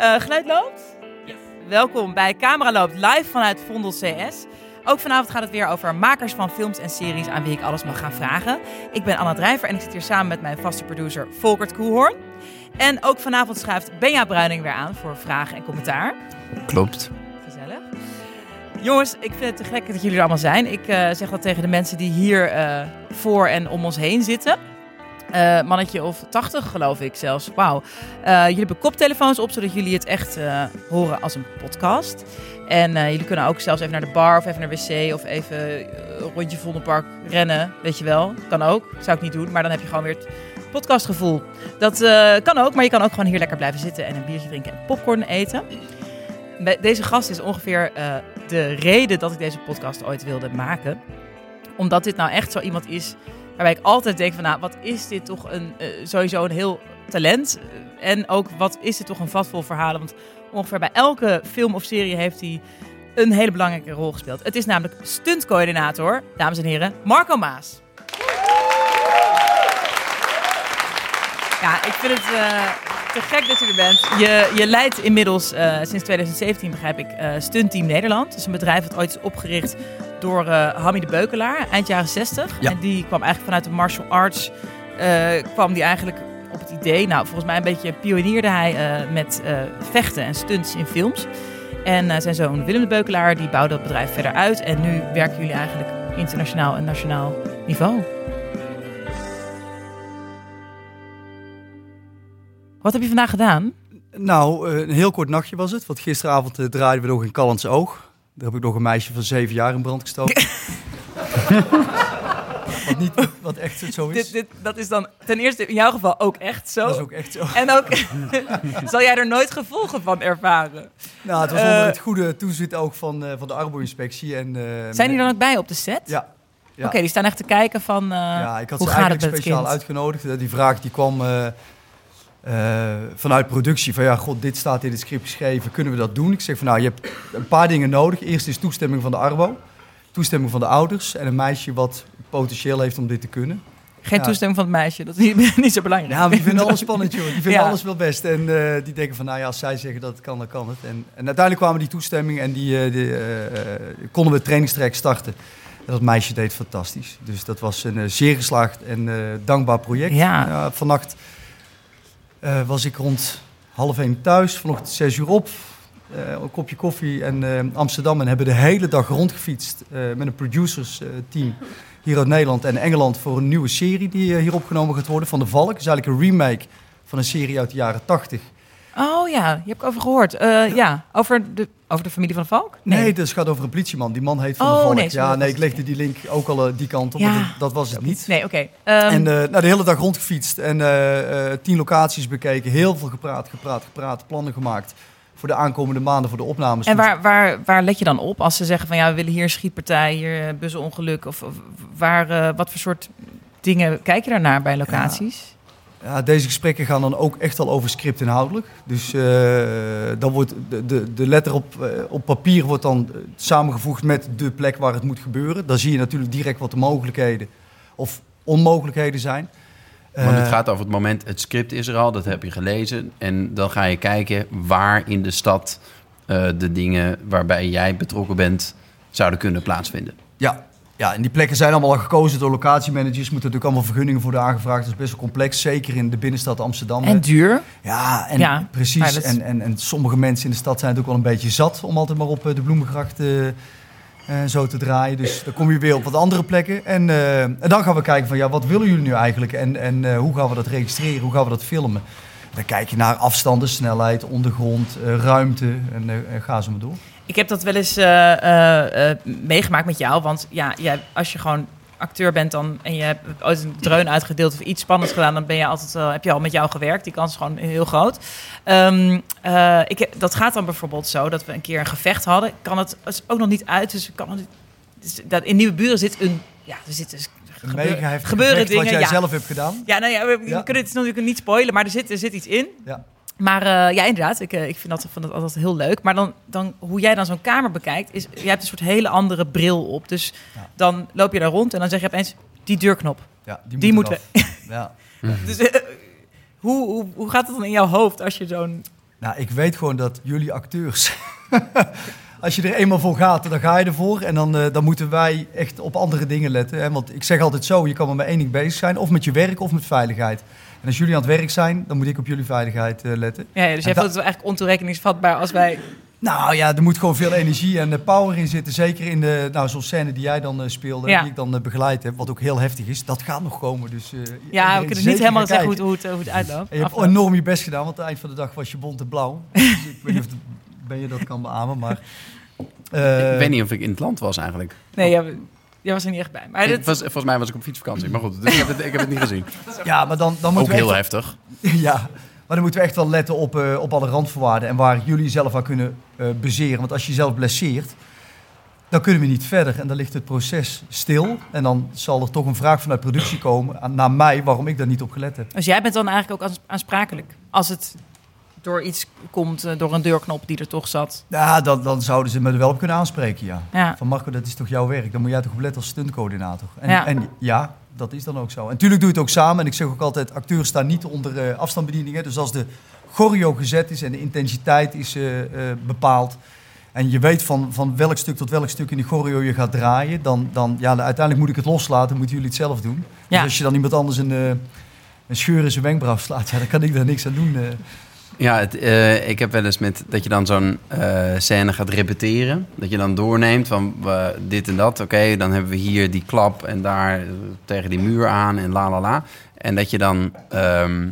Uh, geluid loopt? Welkom bij Camera Loopt live vanuit Vondel CS. Ook vanavond gaat het weer over makers van films en series aan wie ik alles mag gaan vragen. Ik ben Anna Drijver en ik zit hier samen met mijn vaste producer Volkert Koehoorn. En ook vanavond schuift Benja Bruining weer aan voor vragen en commentaar. Klopt. Gezellig. Jongens, ik vind het te gek dat jullie er allemaal zijn. Ik uh, zeg dat tegen de mensen die hier uh, voor en om ons heen zitten. Uh, mannetje of 80 geloof ik zelfs. Wauw. Uh, jullie hebben koptelefoons op, zodat jullie het echt uh, horen als een podcast. En jullie kunnen ook zelfs even naar de bar of even naar wc of even een rondje Vondelpark rennen. Weet je wel. Kan ook. Zou ik niet doen, maar dan heb je gewoon weer het podcastgevoel. Dat kan ook, maar je kan ook gewoon hier lekker blijven zitten en een biertje drinken en popcorn eten. Deze gast is ongeveer de reden dat ik deze podcast ooit wilde maken. Omdat dit nou echt zo iemand is Waarbij ik altijd denk van, nou, wat is dit toch een, uh, sowieso een heel talent. En ook, wat is dit toch een vat vol verhalen. Want ongeveer bij elke film of serie heeft hij een hele belangrijke rol gespeeld. Het is namelijk stuntcoördinator, dames en heren, Marco Maas. Ja, ik vind het uh, te gek dat je er bent. Je, je leidt inmiddels uh, sinds 2017, begrijp ik, uh, Stuntteam Nederland. Dat is een bedrijf dat ooit is opgericht door uh, Hamid de Beukelaar, eind jaren 60. Ja. En die kwam eigenlijk vanuit de martial arts, uh, kwam die eigenlijk op het idee, nou volgens mij een beetje pionierde hij uh, met vechten en stunts in films. En zijn zoon Willem de Beukelaar, die bouwde dat bedrijf verder uit. En nu werken jullie eigenlijk internationaal en nationaal niveau. Wat heb je vandaag gedaan? Nou, een heel kort nachtje was het. Want gisteravond draaiden we nog in Callans Oog. Daar heb ik nog een meisje van zeven jaar in brand gestoken. wat, niet, wat echt zo is. Dit, dit, dat is dan ten eerste in jouw geval ook echt zo. Dat is ook echt zo. En ook, zal jij er nooit gevolgen van ervaren? Nou, het was onder uh, het goede toezicht ook van, uh, van de Arbo-inspectie. En, uh, Zijn die dan ook bij op de set? Ja. ja. Oké, okay, die staan echt te kijken van Ja, ik had hoe ze eigenlijk speciaal uitgenodigd. Die vraag die kwam uh, vanuit productie van ja, god, dit staat in het script geschreven, kunnen we dat doen? Ik zeg van nou, je hebt een paar dingen nodig. Eerst is toestemming van de Arbo, toestemming van de ouders en een meisje wat potentieel heeft om dit te kunnen. Geen ja. toestemming van het meisje, dat is niet, niet zo belangrijk. Ja, die vinden alles spannend, joh. Die vinden Ja. alles wel best. En uh, die denken van, nou ja, als zij zeggen dat het kan, dan kan het. En, en uiteindelijk kwamen die toestemming en die, uh, die uh, konden we het trainingstraject starten. En dat meisje deed fantastisch. Dus dat was een zeer geslaagd en dankbaar project. Ja. vannacht uh, was ik rond half één thuis, vanochtend zes uur op, uh, een kopje koffie en uh, Amsterdam. En hebben de hele dag rondgefietst met een producers team hier uit Nederland en Engeland voor een nieuwe serie die hier opgenomen gaat worden. Van de Valk. Het is eigenlijk een remake van een serie uit de jaren tachtig. Oh ja, je hebt over gehoord. Ja. ja. over de, over de familie van de Valk? Nee, nee het gaat over een politieman. Die man heet Van oh, de Valk. Nee, ja, nee, ik legde die link ook al uh, die kant op, ja. dat, dat, was het niet. Nee, oké. Okay. Um... En uh, nou, de hele dag rondgefietst en tien locaties bekeken. Heel veel gepraat, gepraat, gepraat. Plannen gemaakt voor de aankomende maanden voor de opnames. En waar, waar, waar let je dan op als ze zeggen van ja, we willen hier een schietpartij, hier busongeluk? Of, of waar, wat voor soort dingen kijk je daarnaar bij locaties? Ja. Ja, deze gesprekken gaan dan ook echt al over script inhoudelijk. Dus uh, dan wordt de, de, de letter op, uh, op papier wordt dan samengevoegd met de plek waar het moet gebeuren. Dan zie je natuurlijk direct wat de mogelijkheden of onmogelijkheden zijn. Want het gaat over het moment, het script is er al, dat heb je gelezen. En dan ga je kijken waar in de stad uh, de dingen waarbij jij betrokken bent zouden kunnen plaatsvinden. Ja, ja, en die plekken zijn allemaal al gekozen door locatiemanagers. Moeten natuurlijk allemaal vergunningen worden aangevraagd. Dat is best wel complex, zeker in de binnenstad Amsterdam. En duur. Ja, en Ja, precies. dat En, en, en sommige mensen in de stad zijn natuurlijk wel een beetje zat om altijd maar op eh, de Bloemengracht eh, eh, zo te draaien. Dus dan kom je weer op wat andere plekken. En, en dan gaan we kijken van ja, wat willen jullie nu eigenlijk? En, en hoe gaan we dat registreren? Hoe gaan we dat filmen? Dan kijk je naar afstanden, snelheid, ondergrond, ruimte en en ga zo maar door. Ik heb dat wel eens eh, eh, eh, meegemaakt met jou. Want ja, jij, als je gewoon acteur bent dan, en je hebt ooit een dreun uitgedeeld of iets spannends gedaan, dan ben je altijd, wel- heb je al met jou gewerkt. Die kans is gewoon heel groot. Ehm, eh, ik, dat gaat dan bijvoorbeeld zo dat we een keer een gevecht hadden. Ik kan het, het is ook nog niet uit, dus kan het dus dat in Nieuwe Buren zit een. Ja, er zit dus gebeuren dingen. wat jij ja. zelf hebt gedaan. Ja, nou ja, we, we Ja. kunnen het natuurlijk niet spoilen, maar er zit, er zit iets in. Ja. Maar eh, ja, inderdaad, ik, eh, ik vind dat, vind dat altijd heel leuk. Maar dan, dan, hoe jij dan zo'n kamer bekijkt, is, jij hebt een soort hele andere bril op. Dus Ja. dan loop je daar rond en dan zeg je opeens, die deurknop. Ja, Die moeten eraf. Ja. Dus eh, hoe, hoe, hoe gaat het dan in jouw hoofd als je zo'n Nou, ik weet gewoon dat jullie acteurs. als je er eenmaal voor gaat, dan ga je ervoor. En dan, eh, dan moeten wij echt op andere dingen letten. Hè? Want ik zeg altijd zo: je kan maar met één ding bezig zijn. Of met je werk of met veiligheid. En als jullie aan het werk zijn, dan moet ik op jullie veiligheid eh, letten. Ja, ja, dus jij En vindt het wel eigenlijk ontoerekeningsvatbaar als wij... Nou ja, er moet gewoon veel energie en eh, power in zitten. Zeker in de, nou, zo'n scène die jij dan eh, speelde, Ja. die ik dan begeleid heb. Wat ook heel heftig is. Dat gaat nog komen. Dus, eh, Ja, we kunnen niet helemaal zeggen hoe het, hoe het, hoe het uitloopt. En je hebt enorm je best gedaan, want aan het eind van de dag was je bont en blauw. dus ik weet niet of het- ben je dat kan beamen, maar... eh, ik weet niet of ik in het land was eigenlijk. Nee, jij, jij was er niet echt bij. Maar dit, was, volgens mij was ik op fietsvakantie. Maar goed, dus ik, heb het, ik heb het niet gezien. Ja, maar dan, dan Ook moeten we heel echt, heftig. Ja, maar dan moeten we echt wel letten op, eh, op alle randvoorwaarden en waar jullie zelf aan kunnen eh baseren. Want als je jezelf blesseert, dan kunnen we niet verder en dan ligt het proces stil. En dan zal er toch een vraag vanuit productie komen aan, naar mij waarom ik daar niet op gelet heb. dus jij bent dan eigenlijk ook aans- aansprakelijk. Als het door iets komt, eh, door een deurknop die er toch zat. Ja, dan, dan zouden ze me er wel op kunnen aanspreken, ja. Ja, Van Marco, dat is toch jouw werk? Dan moet jij toch op letten als stuntcoördinator? En Ja. en ja, dat is dan ook zo. En natuurlijk doe je het ook samen. En ik zeg ook altijd, acteurs staan niet onder eh, afstandsbedieningen. Dus als de choreo gezet is en de intensiteit is eh, bepaald... en je weet van, van welk stuk tot welk stuk in die choreo je gaat draaien... dan, dan ja, uiteindelijk moet ik het loslaten, moeten jullie het zelf doen. Dus als je dan iemand anders een, een scheur in zijn wenkbrauw slaat... ja, dan kan ik daar niks aan doen. Ja, het, eh, ik heb wel eens met dat je dan zo'n eh, scène gaat repeteren. Dat je dan doorneemt van dit en dat. Oké, dan hebben we hier die klap en daar eh, tegen die muur aan en la la la. En dat je dan ehm,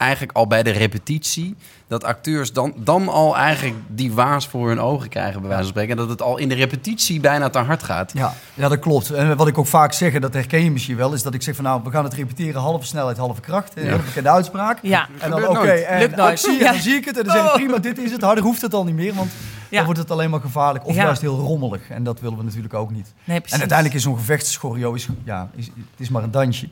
eigenlijk al bij de repetitie... dat acteurs dan, dan al eigenlijk die waas voor hun ogen krijgen, bij wijze van spreken. En dat het al in de repetitie bijna te hard gaat. Ja, ja, dat klopt. En wat ik ook vaak zeg, en dat herken je misschien wel... is dat ik zeg van nou, we gaan het repeteren halve snelheid, halve kracht. Een Ja. hele bekende uitspraak. ja. En dan oké, nooit. en actie, en Ja. dan zie ik het en dan zeg ik Oh. prima, dit is het. Harder hoeft het al niet meer, want Ja. dan wordt het alleen maar gevaarlijk. Of Ja. juist heel rommelig. En dat willen we natuurlijk ook niet. Nee, precies. En uiteindelijk is zo'n gevechtschoreo, is, ja, is, het is maar een dansje.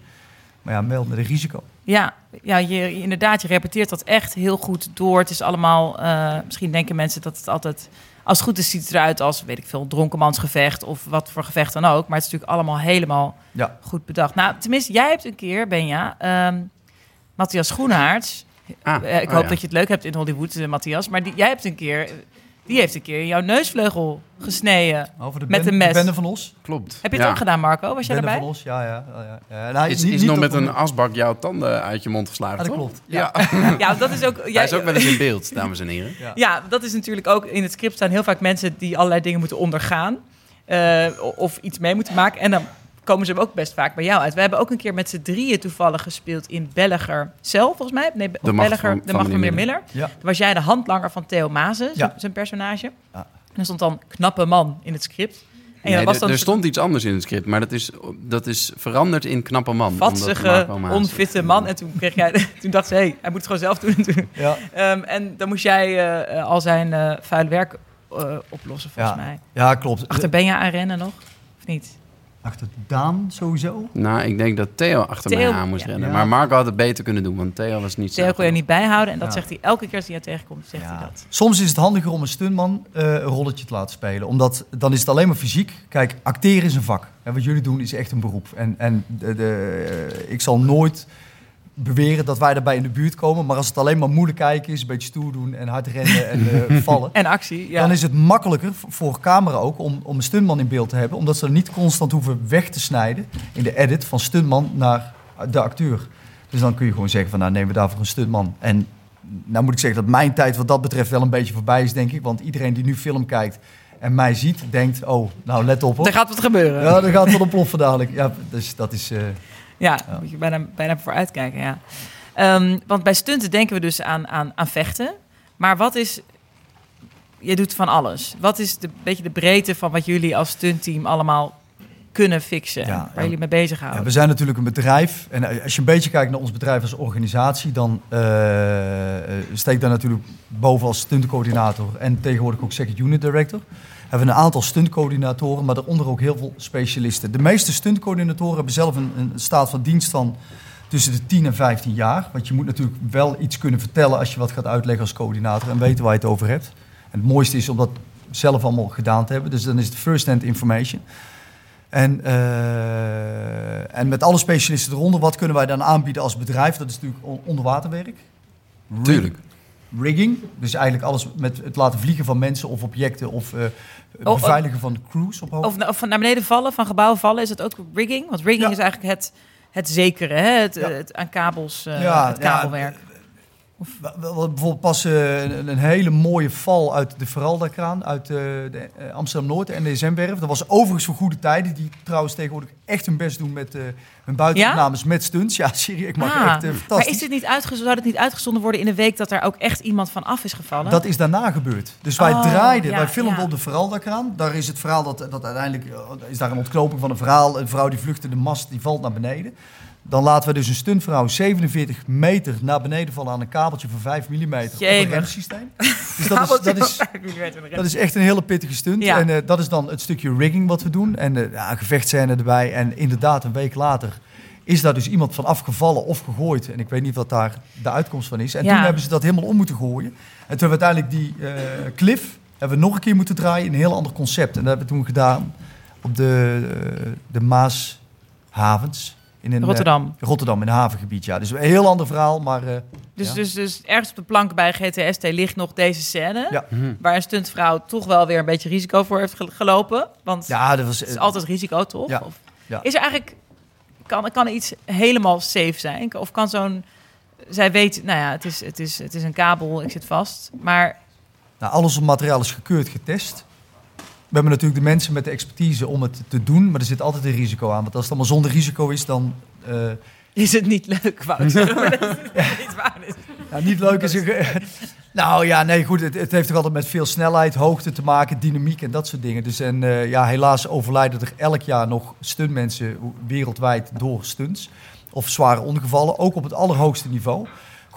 Maar ja, wel met een risico. Ja, ja je, inderdaad, je repeteert dat echt heel goed door. Het is allemaal, eh, misschien denken mensen dat het altijd, als het goed is, ziet het eruit als, weet ik veel, dronkenmansgevecht of wat voor gevecht dan ook. Maar het is natuurlijk allemaal helemaal Ja. goed bedacht. Nou, tenminste, jij hebt een keer, Benja, ehm Matthias Schoenhaarts. Ah, Eh, ik oh hoop ja. dat je het leuk hebt in Hollywood, eh, Matthias. Maar die, jij hebt een keer, die heeft een keer jouw neusvleugel gesneden. Over de Met een mes. de bende van Os. Klopt. Heb je het Ja. ook gedaan, Marco? Was jij Bende erbij? van Os, ja, ja. ja, ja. Nou, Is, niet- is niet nog met een asbak jouw tanden uit je mond geslagen, Ja, dat toch? klopt. Ja. Ja, dat is ook... Hij jij- is ook wel eens in beeld, dames en heren. Ja. Ja, dat is natuurlijk ook in het script staan heel vaak mensen die allerlei dingen moeten ondergaan. eh, of iets mee moeten maken. En dan komen ze ook best vaak bij jou uit. We hebben ook een keer met z'n drieën toevallig gespeeld in Belliger zelf, volgens mij. Nee, De Belliger, van- de van meneer Meneer Miller. Ja. Toen was jij de handlanger van Theo Mazen, Ja. zijn- personage. Ja. En er stond dan knappe man in het script. En Nee, dat was er- dan er stond iets anders in het script, maar dat is, dat is veranderd in knappe man. vatsige, Maas- onfitte man. En toen, kreeg jij, toen dacht ze, hé, hij moet het gewoon zelf doen. En Ja. Ehm, en dan moest jij eh, al zijn eh vuile werk eh, oplossen, volgens Ja. mij. ja, klopt. Achter Benja aan rennen nog? Of niet? Achter Daan sowieso. Nou, ik denk dat Theo achter Theo- mij aan moest ja. rennen. Ja. Maar Marco had het beter kunnen doen, want Theo was niet Theo zo kon je goed. niet bijhouden. En dat Ja. zegt hij elke keer als hij je tegenkomt, zegt hij dat. Soms is het handiger om een stuntman eh, een rolletje te laten spelen. Omdat dan is het alleen maar fysiek. Kijk, acteren is een vak. En wat jullie doen is echt een beroep. En, en de, de, eh, ik zal nooit beweren dat wij daarbij in de buurt komen. Maar als het alleen maar moeilijk kijken is, een beetje stoer doen en hard rennen en eh, vallen. En actie, ja. Dan is het makkelijker voor camera ook om, om een stuntman in beeld te hebben. Omdat ze er niet constant hoeven weg te snijden in de edit van stuntman naar de acteur. Dus dan kun je gewoon zeggen van nou nemen we daarvoor een stuntman. En nou moet ik zeggen dat mijn tijd wat dat betreft wel een beetje voorbij is denk ik. Want iedereen die nu film kijkt en mij ziet denkt oh nou let op hoor. er gaat wat gebeuren. Ja, dan gaat het wel ontploffen dadelijk. Ja, dus dat is... eh, daar moet je bijna, bijna voor uitkijken, ja. Ehm, want bij stunten denken we dus aan, aan, aan vechten. Maar wat is... Je doet van alles. Wat is de beetje de breedte van wat jullie als stuntteam allemaal kunnen fixen? Ja, waar ja. jullie mee bezighouden? Ja, we zijn natuurlijk een bedrijf. En als je een beetje kijkt naar ons bedrijf als organisatie, dan eh eh, steek daar natuurlijk boven als stuntcoördinator en tegenwoordig ook second unit director. Hebben een aantal stuntcoördinatoren, maar daaronder ook heel veel specialisten. De meeste stuntcoördinatoren hebben zelf een, een staat van dienst van tussen de 10 en 15 jaar. Want je moet natuurlijk wel iets kunnen vertellen als je wat gaat uitleggen als coördinator en weten waar je het over hebt. En het mooiste is om dat zelf allemaal gedaan te hebben. Dus dan is het first-hand information. En, eh, en met alle specialisten eronder, wat kunnen wij dan aanbieden als bedrijf? Dat is natuurlijk on- onderwaterwerk. Tuurlijk. Rigging. Dus eigenlijk alles met het laten vliegen van mensen of objecten of oh. beveiligen van crews op hoogte. Of, of naar beneden vallen, van gebouwen vallen, is het ook rigging? Want rigging Ja. is eigenlijk het, het zekere, hè? Het, Ja. het aan kabels, Ja, het kabelwerk. Hadden bijvoorbeeld pas een, een hele mooie val uit de Veralda-kraan, uit eh, de eh, Amsterdam-Noord en de SM-werf. Dat was overigens voor goede tijden, die trouwens tegenwoordig echt hun best doen met eh, hun buitenopnames met stunts. Ja, serieus, ik mag Ah, echt eh, maar fantastisch. is dit niet uitgezonden, zou het niet uitgezonden worden in de week dat daar ook echt iemand van af is gevallen? Dat is daarna gebeurd. Dus wij Oh, draaiden, ja, wij filmden ja. op de Veralda-kraan. Daar is het verhaal dat, dat uiteindelijk is daar een ontknoping van een verhaal. Een vrouw die vluchtte, de mast die valt naar beneden. Dan laten we dus een stuntvrouw 47 meter naar beneden vallen aan een kabeltje van 5 mm op een Jemig. remsysteem. Dus dat is, dat, is, dat is echt een hele pittige stunt. Ja. En eh, dat is dan het stukje rigging wat we doen. En eh ja, gevechtscène erbij. En inderdaad, een week later is daar dus iemand van afgevallen of gegooid. En ik weet niet wat daar de uitkomst van is. En Ja. toen hebben ze dat helemaal om moeten gooien. En toen hebben we uiteindelijk die eh, cliff hebben we nog een keer moeten draaien in een heel ander concept. En dat hebben we toen gedaan op de, de Maashavens. In een, eh, Rotterdam. Rotterdam, in een havengebied, ja. Dus een heel ander verhaal, maar... eh, Dus, ja. dus, dus ergens op de plank bij GTST ligt nog deze scène. Ja. Mhm. Waar een stuntvrouw toch wel weer een beetje risico voor heeft ge- gelopen. Want ja, dat was... het is eh, altijd risico, toch? Ja. Of, Ja. Is er eigenlijk... Kan, kan er iets helemaal safe zijn? Of kan zo'n... Zij weet, nou ja, het is, het, is, het is een kabel, ik zit vast. Maar Nou, alles op materiaal is gekeurd, getest. We hebben natuurlijk de mensen met de expertise om het te doen, maar er zit altijd een risico aan. Want als het allemaal zonder risico is, dan... eh, is het niet leuk, Wouter? Is niet waar. is. ja, niet leuk is... een- nou ja, nee, goed. Het, het heeft toch altijd met veel snelheid, hoogte te maken, dynamiek en dat soort dingen. Dus en eh, ja, helaas overlijden er elk jaar nog stuntmensen wereldwijd door stunts. Of zware ongevallen, ook op het allerhoogste niveau.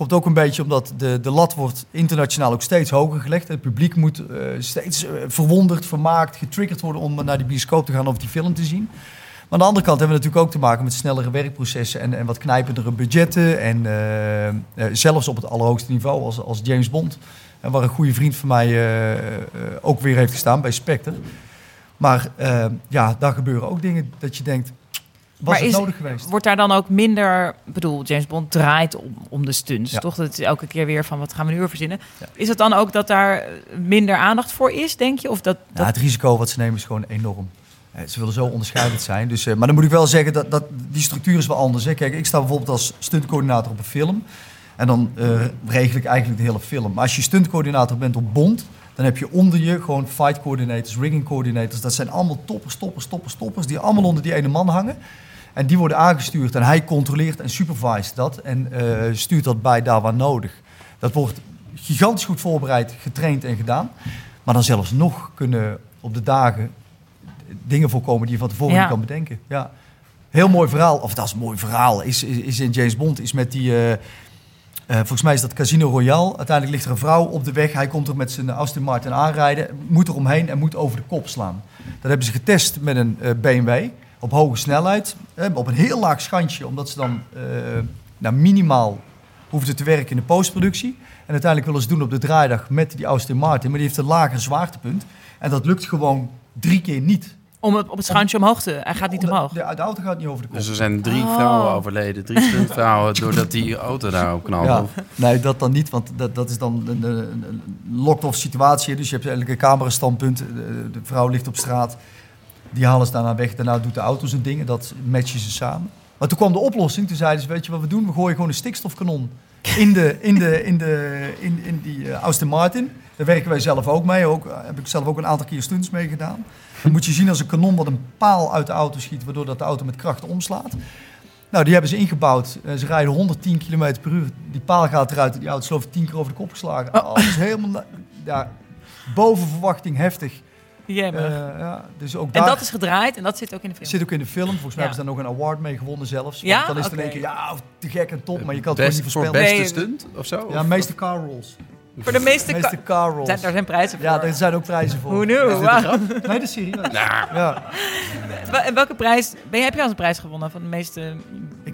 Komt ook een beetje omdat de, de lat wordt internationaal ook steeds hoger gelegd. Het publiek moet eh, steeds eh, verwonderd, vermaakt, getriggerd worden om naar die bioscoop te gaan of die film te zien. Maar aan de andere kant hebben we natuurlijk ook te maken met snellere werkprocessen en, en wat knijpendere budgetten. En eh, zelfs op het allerhoogste niveau als, als James Bond. En waar een goede vriend van mij ook weer heeft gestaan bij Spectre. Maar ja, daar gebeuren ook dingen dat je denkt, was Maar het is- nodig geweest? Wordt daar dan ook minder... Ik bedoel, James Bond draait om, om de stunts, Ja. toch? Dat is elke keer weer van, wat gaan we nu weer verzinnen? Ja. Is het dan ook dat daar eh, minder aandacht voor is, denk je? Of dat, Nou, dat het risico wat ze nemen is gewoon enorm. Eh, Ze willen zo onderscheidend zijn. Dus, eh, maar dan moet ik wel zeggen dat, dat die structuur is wel anders. Hè. Kijk, ik sta bijvoorbeeld als stuntcoördinator op een film. En dan eh, regel ik eigenlijk de hele film. Maar als je stuntcoördinator bent op Bond, dan heb je onder je gewoon fight coordinators, rigging coordinators. Dat zijn allemaal toppers, toppers, toppers, toppers, die allemaal onder die ene man hangen. En die worden aangestuurd en hij controleert en supervist dat en eh, stuurt dat bij daar waar nodig. Dat wordt gigantisch goed voorbereid, getraind en gedaan. Maar dan zelfs nog kunnen op de dagen dingen voorkomen die je van tevoren Ja. niet kan bedenken. Ja. Heel mooi verhaal, of dat is een mooi verhaal, is, is, is in James Bond, is met die... eh, eh, volgens mij is dat Casino Royale. Uiteindelijk ligt er een vrouw op de weg. Hij komt er met zijn Aston Martin aanrijden. Moet er omheen en moet over de kop slaan. Dat hebben ze getest met een BMW op hoge snelheid. op een heel laag schandje. Omdat ze dan eh, nou, minimaal hoefden te werken in de postproductie. En uiteindelijk willen ze doen op de draaidag met die Aston Martin. Maar die heeft een lager zwaartepunt. En dat lukt gewoon drie keer niet. om het, op het schuintje omhoog te... Hij gaat niet omhoog. De, de auto gaat niet over de kop. Dus er zijn drie Oh. vrouwen overleden, drie stuntvrouwen, doordat die auto daarop knalde. Ja, nee, dat dan niet, want dat, dat is dan een, een, een locked-off situatie. Dus je hebt eigenlijk een camerastandpunt. De, de vrouw ligt op straat. Die halen ze daarna weg. Daarna doet de auto zijn dingen. Dat matchen ze samen. Maar toen kwam de oplossing. Toen zeiden ze, weet je wat we doen? We gooien gewoon een stikstofkanon in, de, in, de, in, de, in, in die eh, Aston Martin. Daar werken wij zelf ook mee. Ook, eh, heb ik zelf ook een aantal keer stunts mee gedaan. Dat moet je zien als een kanon wat een paal uit de auto schiet. Waardoor dat de auto met kracht omslaat. Nou, die hebben ze ingebouwd. Eh, ze rijden 110 km per uur. Die paal gaat eruit en die auto is geloof ik 10 keer over de kop geslagen. Oh. Alles helemaal ja, boven verwachting heftig. Eh, ja, dus ook en daar dat is gedraaid en dat zit ook in de film. zit ook in de film. Volgens mij Ja. hebben ze daar nog een award mee gewonnen zelfs. Ja? Want dan is het in één keer, ja, te gek en top, maar je kan het niet voor voorspellen. beste Nee. stunt of zo? Ja, meeste car rolls. Voor de meeste... Car rolls. Zijn, daar zijn prijzen voor. Ja, daar zijn ook prijzen voor. Who knew? Ja. Wauw. Nee, dat is serieus. Nou, Ja. En welke prijs... Ben je, heb je al eens een prijs gewonnen van de meeste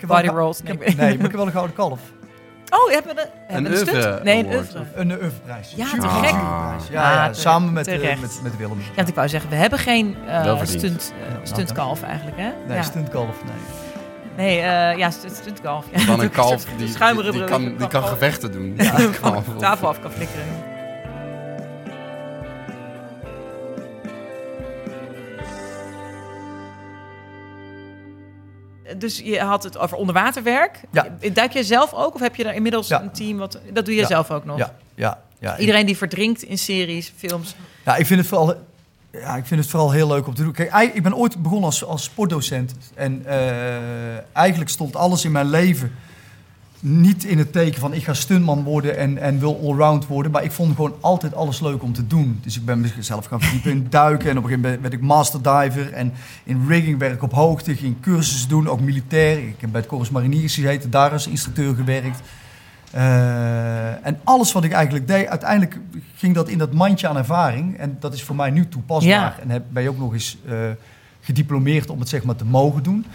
body rolls? Nee, Nee, maar ik heb wel een gouden kalf. Oh, je hebt een, een, Nee, een oeuvre. Een uh. Ja, te gek. Ja, Ah, ja, terecht. samen met, Terecht. met, met Willem. Ja, want ik wou zeggen, we hebben geen eh, verdiend. stunt, nou, stuntkalf eigenlijk, hè? Nee, ja. stuntkalf, nee. Nee, eh, ja, st- stuntkalf. Ja, Dan een kalf die, die, kan, die kan gevechten doen. Ja, de tafel af kan flikkeren. Dus je had het over onderwaterwerk. Ja. Duik jij zelf ook? Of heb je daar inmiddels Ja. een team? Wat, dat doe je Ja. zelf ook nog? Ja, ja, ja. Iedereen die verdrinkt in series, films. Ja, ik vind het vooral, ja, ik vind het vooral heel leuk om te doen. Kijk, ik ben ooit begonnen als, als sportdocent. En eh, eigenlijk stond alles in mijn leven niet in het teken van ik ga stuntman worden en, en wil allround worden. Maar ik vond gewoon altijd alles leuk om te doen. Dus ik ben mezelf gaan verdiepen in duiken. En op een gegeven moment werd ik masterdiver. En in rigging werk ik op hoogte. Ging cursussen doen, ook militair. Ik heb bij het Corps Mariniers gezeten, daar als instructeur gewerkt. Eh, en alles wat ik eigenlijk deed, uiteindelijk ging dat in dat mandje aan ervaring. En dat is voor mij nu toepasbaar. Ja. En heb, ben je ook nog eens eh, gediplomeerd om het zeg maar te mogen doen.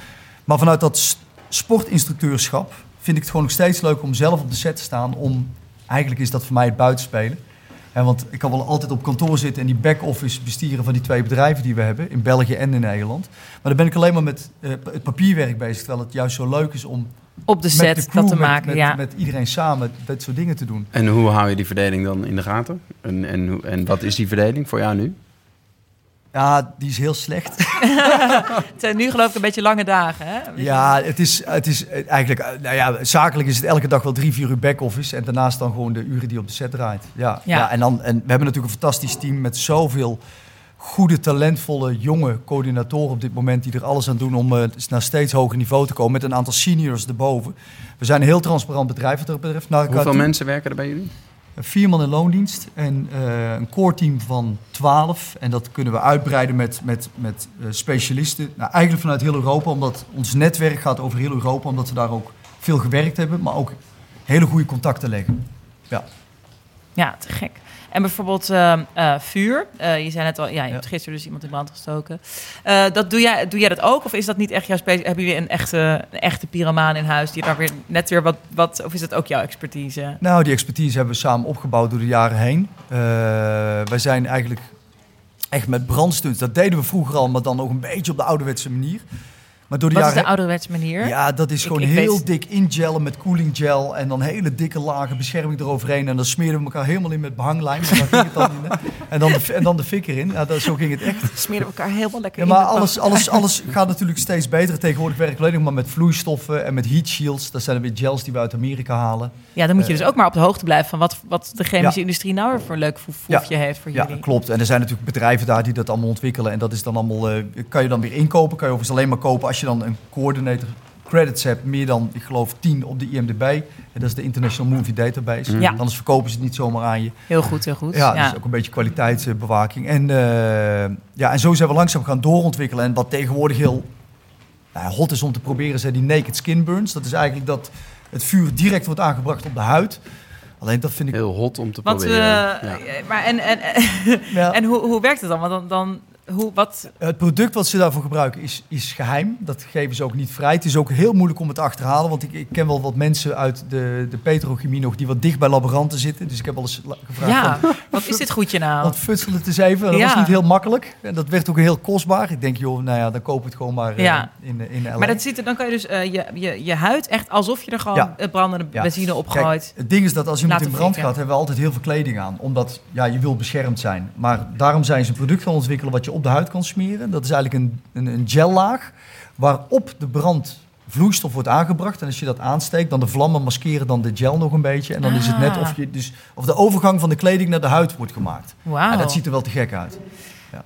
Maar vanuit dat sportinstructeurschap vind ik het gewoon nog steeds leuk om zelf op de set te staan. Om, eigenlijk is dat voor mij het buitenspelen. En want ik kan wel altijd op kantoor zitten en die back-office bestieren van die twee bedrijven die we hebben, in België en in Nederland. Maar dan ben ik alleen maar met eh, het papierwerk bezig, terwijl het juist zo leuk is om Op de set de crew, dat te met- maken. met, ja. met iedereen samen dat soort dingen te doen. En hoe hou je die verdeling dan in de gaten? En, en, hoe- en wat is die verdeling voor jou nu? Ja, die is heel slecht. Het zijn nu geloof ik een beetje lange dagen. Hè? Ja, het is, het is eigenlijk, eh, nou ja, zakelijk is het elke dag wel drie, vier uur back-office. En daarnaast dan gewoon de uren die op de set draait. Ja, Ja. ja. en, dan, en we hebben natuurlijk een fantastisch team met zoveel goede, talentvolle, jonge coördinatoren op dit moment. Die er alles aan doen om eh, naar steeds hoger niveau te komen. Met een aantal seniors erboven. We zijn een heel transparant bedrijf wat dat betreft. Hoeveel mensen werken er bij jullie? Vier man in loondienst en eh, een core team van 12. En dat kunnen we uitbreiden met, met, met eh, specialisten. Nou, eigenlijk vanuit heel Europa, omdat ons netwerk gaat over heel Europa. Omdat we daar ook veel gewerkt hebben, maar ook hele goede contacten leggen. Ja. Ja, te gek. En bijvoorbeeld eh, eh, vuur. Eh, je zei net al, ja, je Ja. hebt gisteren dus iemand in brand gestoken. Dat doe, jij, doe jij dat ook? Of is dat niet echt jouw specialiteit? Hebben jullie een echte, een echte pyromaan in huis die daar weer net weer wat, wat... Of is dat ook jouw expertise? Nou, die expertise hebben we samen opgebouwd door de jaren heen. Wij zijn eigenlijk echt met brandstunts. Dat deden we vroeger al, maar dan ook een beetje op de ouderwetse manier. Maar door de Wat is jaren de ouderwetse manier? Ja, dat is gewoon ik heel weet- dik ingellen met cooling gel en dan hele dikke lagen bescherming eroverheen. En dan smeren we elkaar helemaal in met behanglijm. En dan, ging het dan in, hè. en dan, de, en dan de fik erin. Ja, dat, zo ging het echt. Smeren we elkaar helemaal lekker Ja, in maar alles, alles, alles gaat natuurlijk steeds beter. Tegenwoordig werk ik alleen nog maar met vloeistoffen en met heat shields. Dat zijn er weer gels die we uit Amerika halen. Ja, dan moet je dus ook maar op de hoogte blijven van wat, wat de chemische Ja. industrie nou weer voor een leuk foefje heeft voor Ja, jullie. klopt. En er zijn natuurlijk bedrijven daar die dat allemaal ontwikkelen. En dat is dan allemaal, eh, kan je dan weer inkopen. Kan je overigens alleen maar kopen als je dan een coördinator credits hebt. Meer dan, ik geloof, 10 op de IMDb. En dat is de International Movie Database. Ja. Anders verkopen ze het niet zomaar aan je. Heel goed, heel goed. Ja, dus ook een beetje kwaliteitsbewaking. En, eh, ja, en zo zijn we langzaam gaan doorontwikkelen. En wat tegenwoordig heel nou, ja, hot is om te proberen, zijn die naked skin burns. Dat is eigenlijk dat het vuur direct wordt aangebracht op de huid. Alleen dat vind ik... Heel hot om te Want, proberen. eh, Ja. maar en, en, Ja. en hoe, hoe werkt het dan? Want dan, dan hoe, wat, Het product wat ze daarvoor gebruiken is, is geheim. Dat geven ze ook niet vrij. Het is ook heel moeilijk om het te achterhalen. Want ik, ik ken wel wat mensen uit de, de petrochemie nog die wat dicht bij laboranten zitten. Dus ik heb al eens gevraagd. ja, van, wat is dit goedje nou? Want futsel het eens even. Dat Ja. was niet heel makkelijk. En dat werd ook heel kostbaar. Ik denk, joh, nou ja, dan koop het gewoon maar eh, in, in LA. Maar dat ziet er, dan kan je dus eh, je, je, je huid echt alsof je er gewoon Ja. eh, brandende benzine opgooit. Kijk, het ding is dat als iemand Laten in brand gaat, hebben we altijd heel veel kleding aan. Omdat ja, je wil beschermd zijn. Maar daarom zijn ze een product gaan ontwikkelen wat je op de huid kan smeren. Dat is eigenlijk een, een, een gellaag waarop de brand vloeistof wordt aangebracht. En als je dat aansteekt, dan de vlammen maskeren dan de gel nog een beetje. En dan is het net Ah. of, je dus, of de overgang van de kleding naar de huid wordt gemaakt. En dat ziet er wel te gek uit.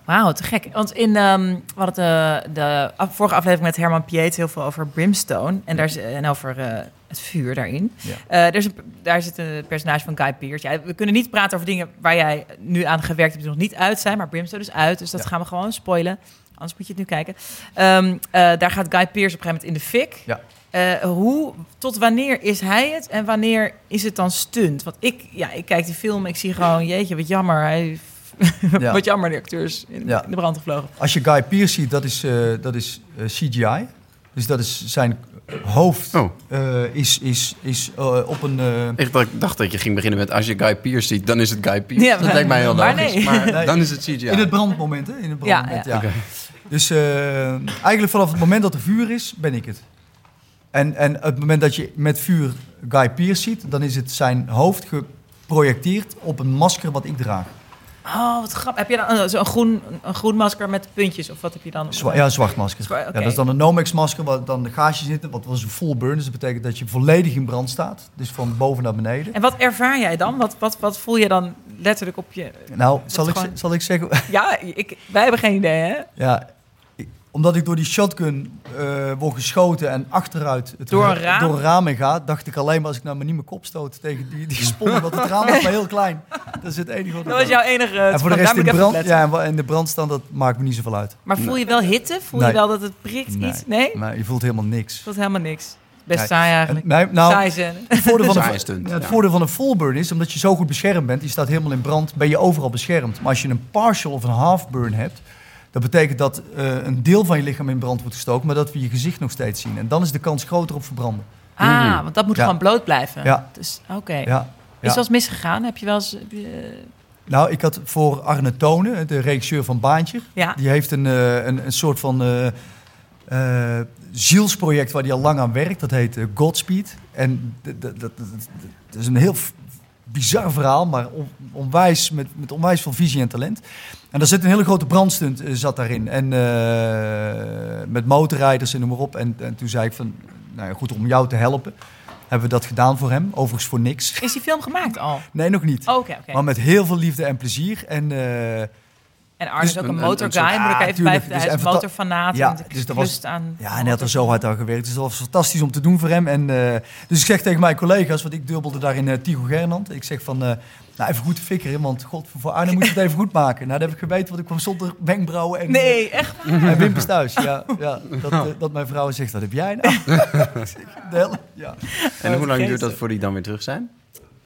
Wauw, te gek. Want in we hadden de, vorige aflevering met Herman Piet heel veel over brimstone. En, daar, is- en over eh, het vuur daarin. Ja. Eh, er is een, daar zit een personage van Guy Pearce. Ja, we kunnen niet praten over dingen waar jij nu aan gewerkt hebt die nog niet uit zijn. Maar brimstone is uit, dus dat Ja. gaan we gewoon spoilen. Anders moet je het nu kijken. Eh, daar gaat Guy Pearce op een gegeven moment in de fik. Ja. Eh, hoe, tot wanneer is hij het en wanneer is het dan stunt? Want ik, ja, ik kijk die film en ik zie gewoon, jeetje, wat jammer. Hij, Ja. wat jammer, die acteurs in, Ja. in de brand gevlogen. Als je Guy Pearce ziet, dat is, eh, dat is eh, CGI. Dus dat is zijn hoofd Oh, eh, is, is, is eh, op een... eh, ik dacht, dat je ging beginnen met als je Guy Pearce ziet, dan is het Guy Pearce. Ja, dat lijkt mij heel maar logisch. nee. Maar Nee. dan is het CGI. In het brandmoment, hè? In het Ja, brandmoment, ja. ja. Oké. Dus eh, eigenlijk vanaf het moment dat er vuur is, ben ik het. En, en op het moment dat je met vuur Guy Pearce ziet, dan is het zijn hoofd geprojecteerd op een masker wat ik draag. Oh, wat grappig. Heb je dan een, zo'n groen, een groen masker met puntjes? Of wat heb je dan? Zwa- ja, een zwart masker. Zwa- ja, dat is dan een Nomex masker waar dan de gaasjes zitten, wat was een full burn. Dus dat betekent dat je volledig in brand staat. Dus van boven naar beneden. En wat ervaar jij dan? Wat, wat, wat voel je dan letterlijk op je... Nou, zal ik, gewoon- zal ik zeggen, Ja, ik, wij hebben geen idee, hè? Ja, omdat ik door die shotgun eh word geschoten en achteruit het Door een raam? door een raam heen ga, dacht ik alleen maar als ik nou maar niet mijn kop stoot tegen die, die spon, want het raam was maar heel klein. Dat is het enige wat Dat was jouw enige... En voor de rest in brand, ja, en de brandstand, dat maakt me niet zoveel uit. Maar voel je wel hitte? Voel je Nee. wel dat het prikt Nee. iets? Nee? Maar je voelt helemaal niks. Dat is helemaal niks. Best Nee. saai En, eigenlijk. nee, nou, Saai het voordeel van een, stunt, ja, het ja. voordeel van een full burn is, omdat je zo goed beschermd bent, je staat helemaal in brand, ben je overal beschermd. Maar als je een partial of een half burn hebt, dat betekent dat eh, een deel van je lichaam in brand wordt gestoken, maar dat we je gezicht nog steeds zien. En dan is de kans groter op verbranden. Ah, want dat moet Ja. gewoon bloot blijven. Ja. Dus, oké. Ja. Is wel eens misgegaan? Heb je wel eens... heb je- Nou, ik had voor Arne Tonen, de regisseur van Baantje, ja. die heeft een, eh, een, een soort van eh, eh, zielsproject waar hij al lang aan werkt. Dat heet eh, Godspeed. En dat, is een heel bizar verhaal, maar on- onwijs, met, met onwijs veel visie en talent. En daar zit een hele grote brandstunt eh, zat daarin. En eh, met motorrijders en noem maar op. En, en toen zei ik van, nou ja, goed, om jou te helpen, hebben we dat gedaan voor hem. Overigens voor niks. Is die film gemaakt al? Nee, nog niet. Oh, Oké, oké. Maar met heel veel liefde en plezier. En eh, En Arne Dus is ook een- een een- motor een guy, soort- moet ik Ja, even bij tuurlijk. Hij Dus is motorfanaat. Ja, en dus dat was- aan Ja, en hij had er zo hard aan gewerkt. Dus dat was fantastisch om te doen voor hem. En, eh, dus ik zeg tegen mijn collega's, want ik dubbelde daar in eh, Tigo Gernand. Ik zeg van, eh, nou even goed fikkeren, want god, voor Arne moet je het even goed maken. Nou, dat heb ik geweten, want ik kwam zonder wenkbrauwen en, Nee, echt? en wimpers thuis. Ja, ja, dat, dat mijn vrouw zegt, wat heb jij nou? Ja. En hoe lang duurt dat voor die dan weer terug zijn?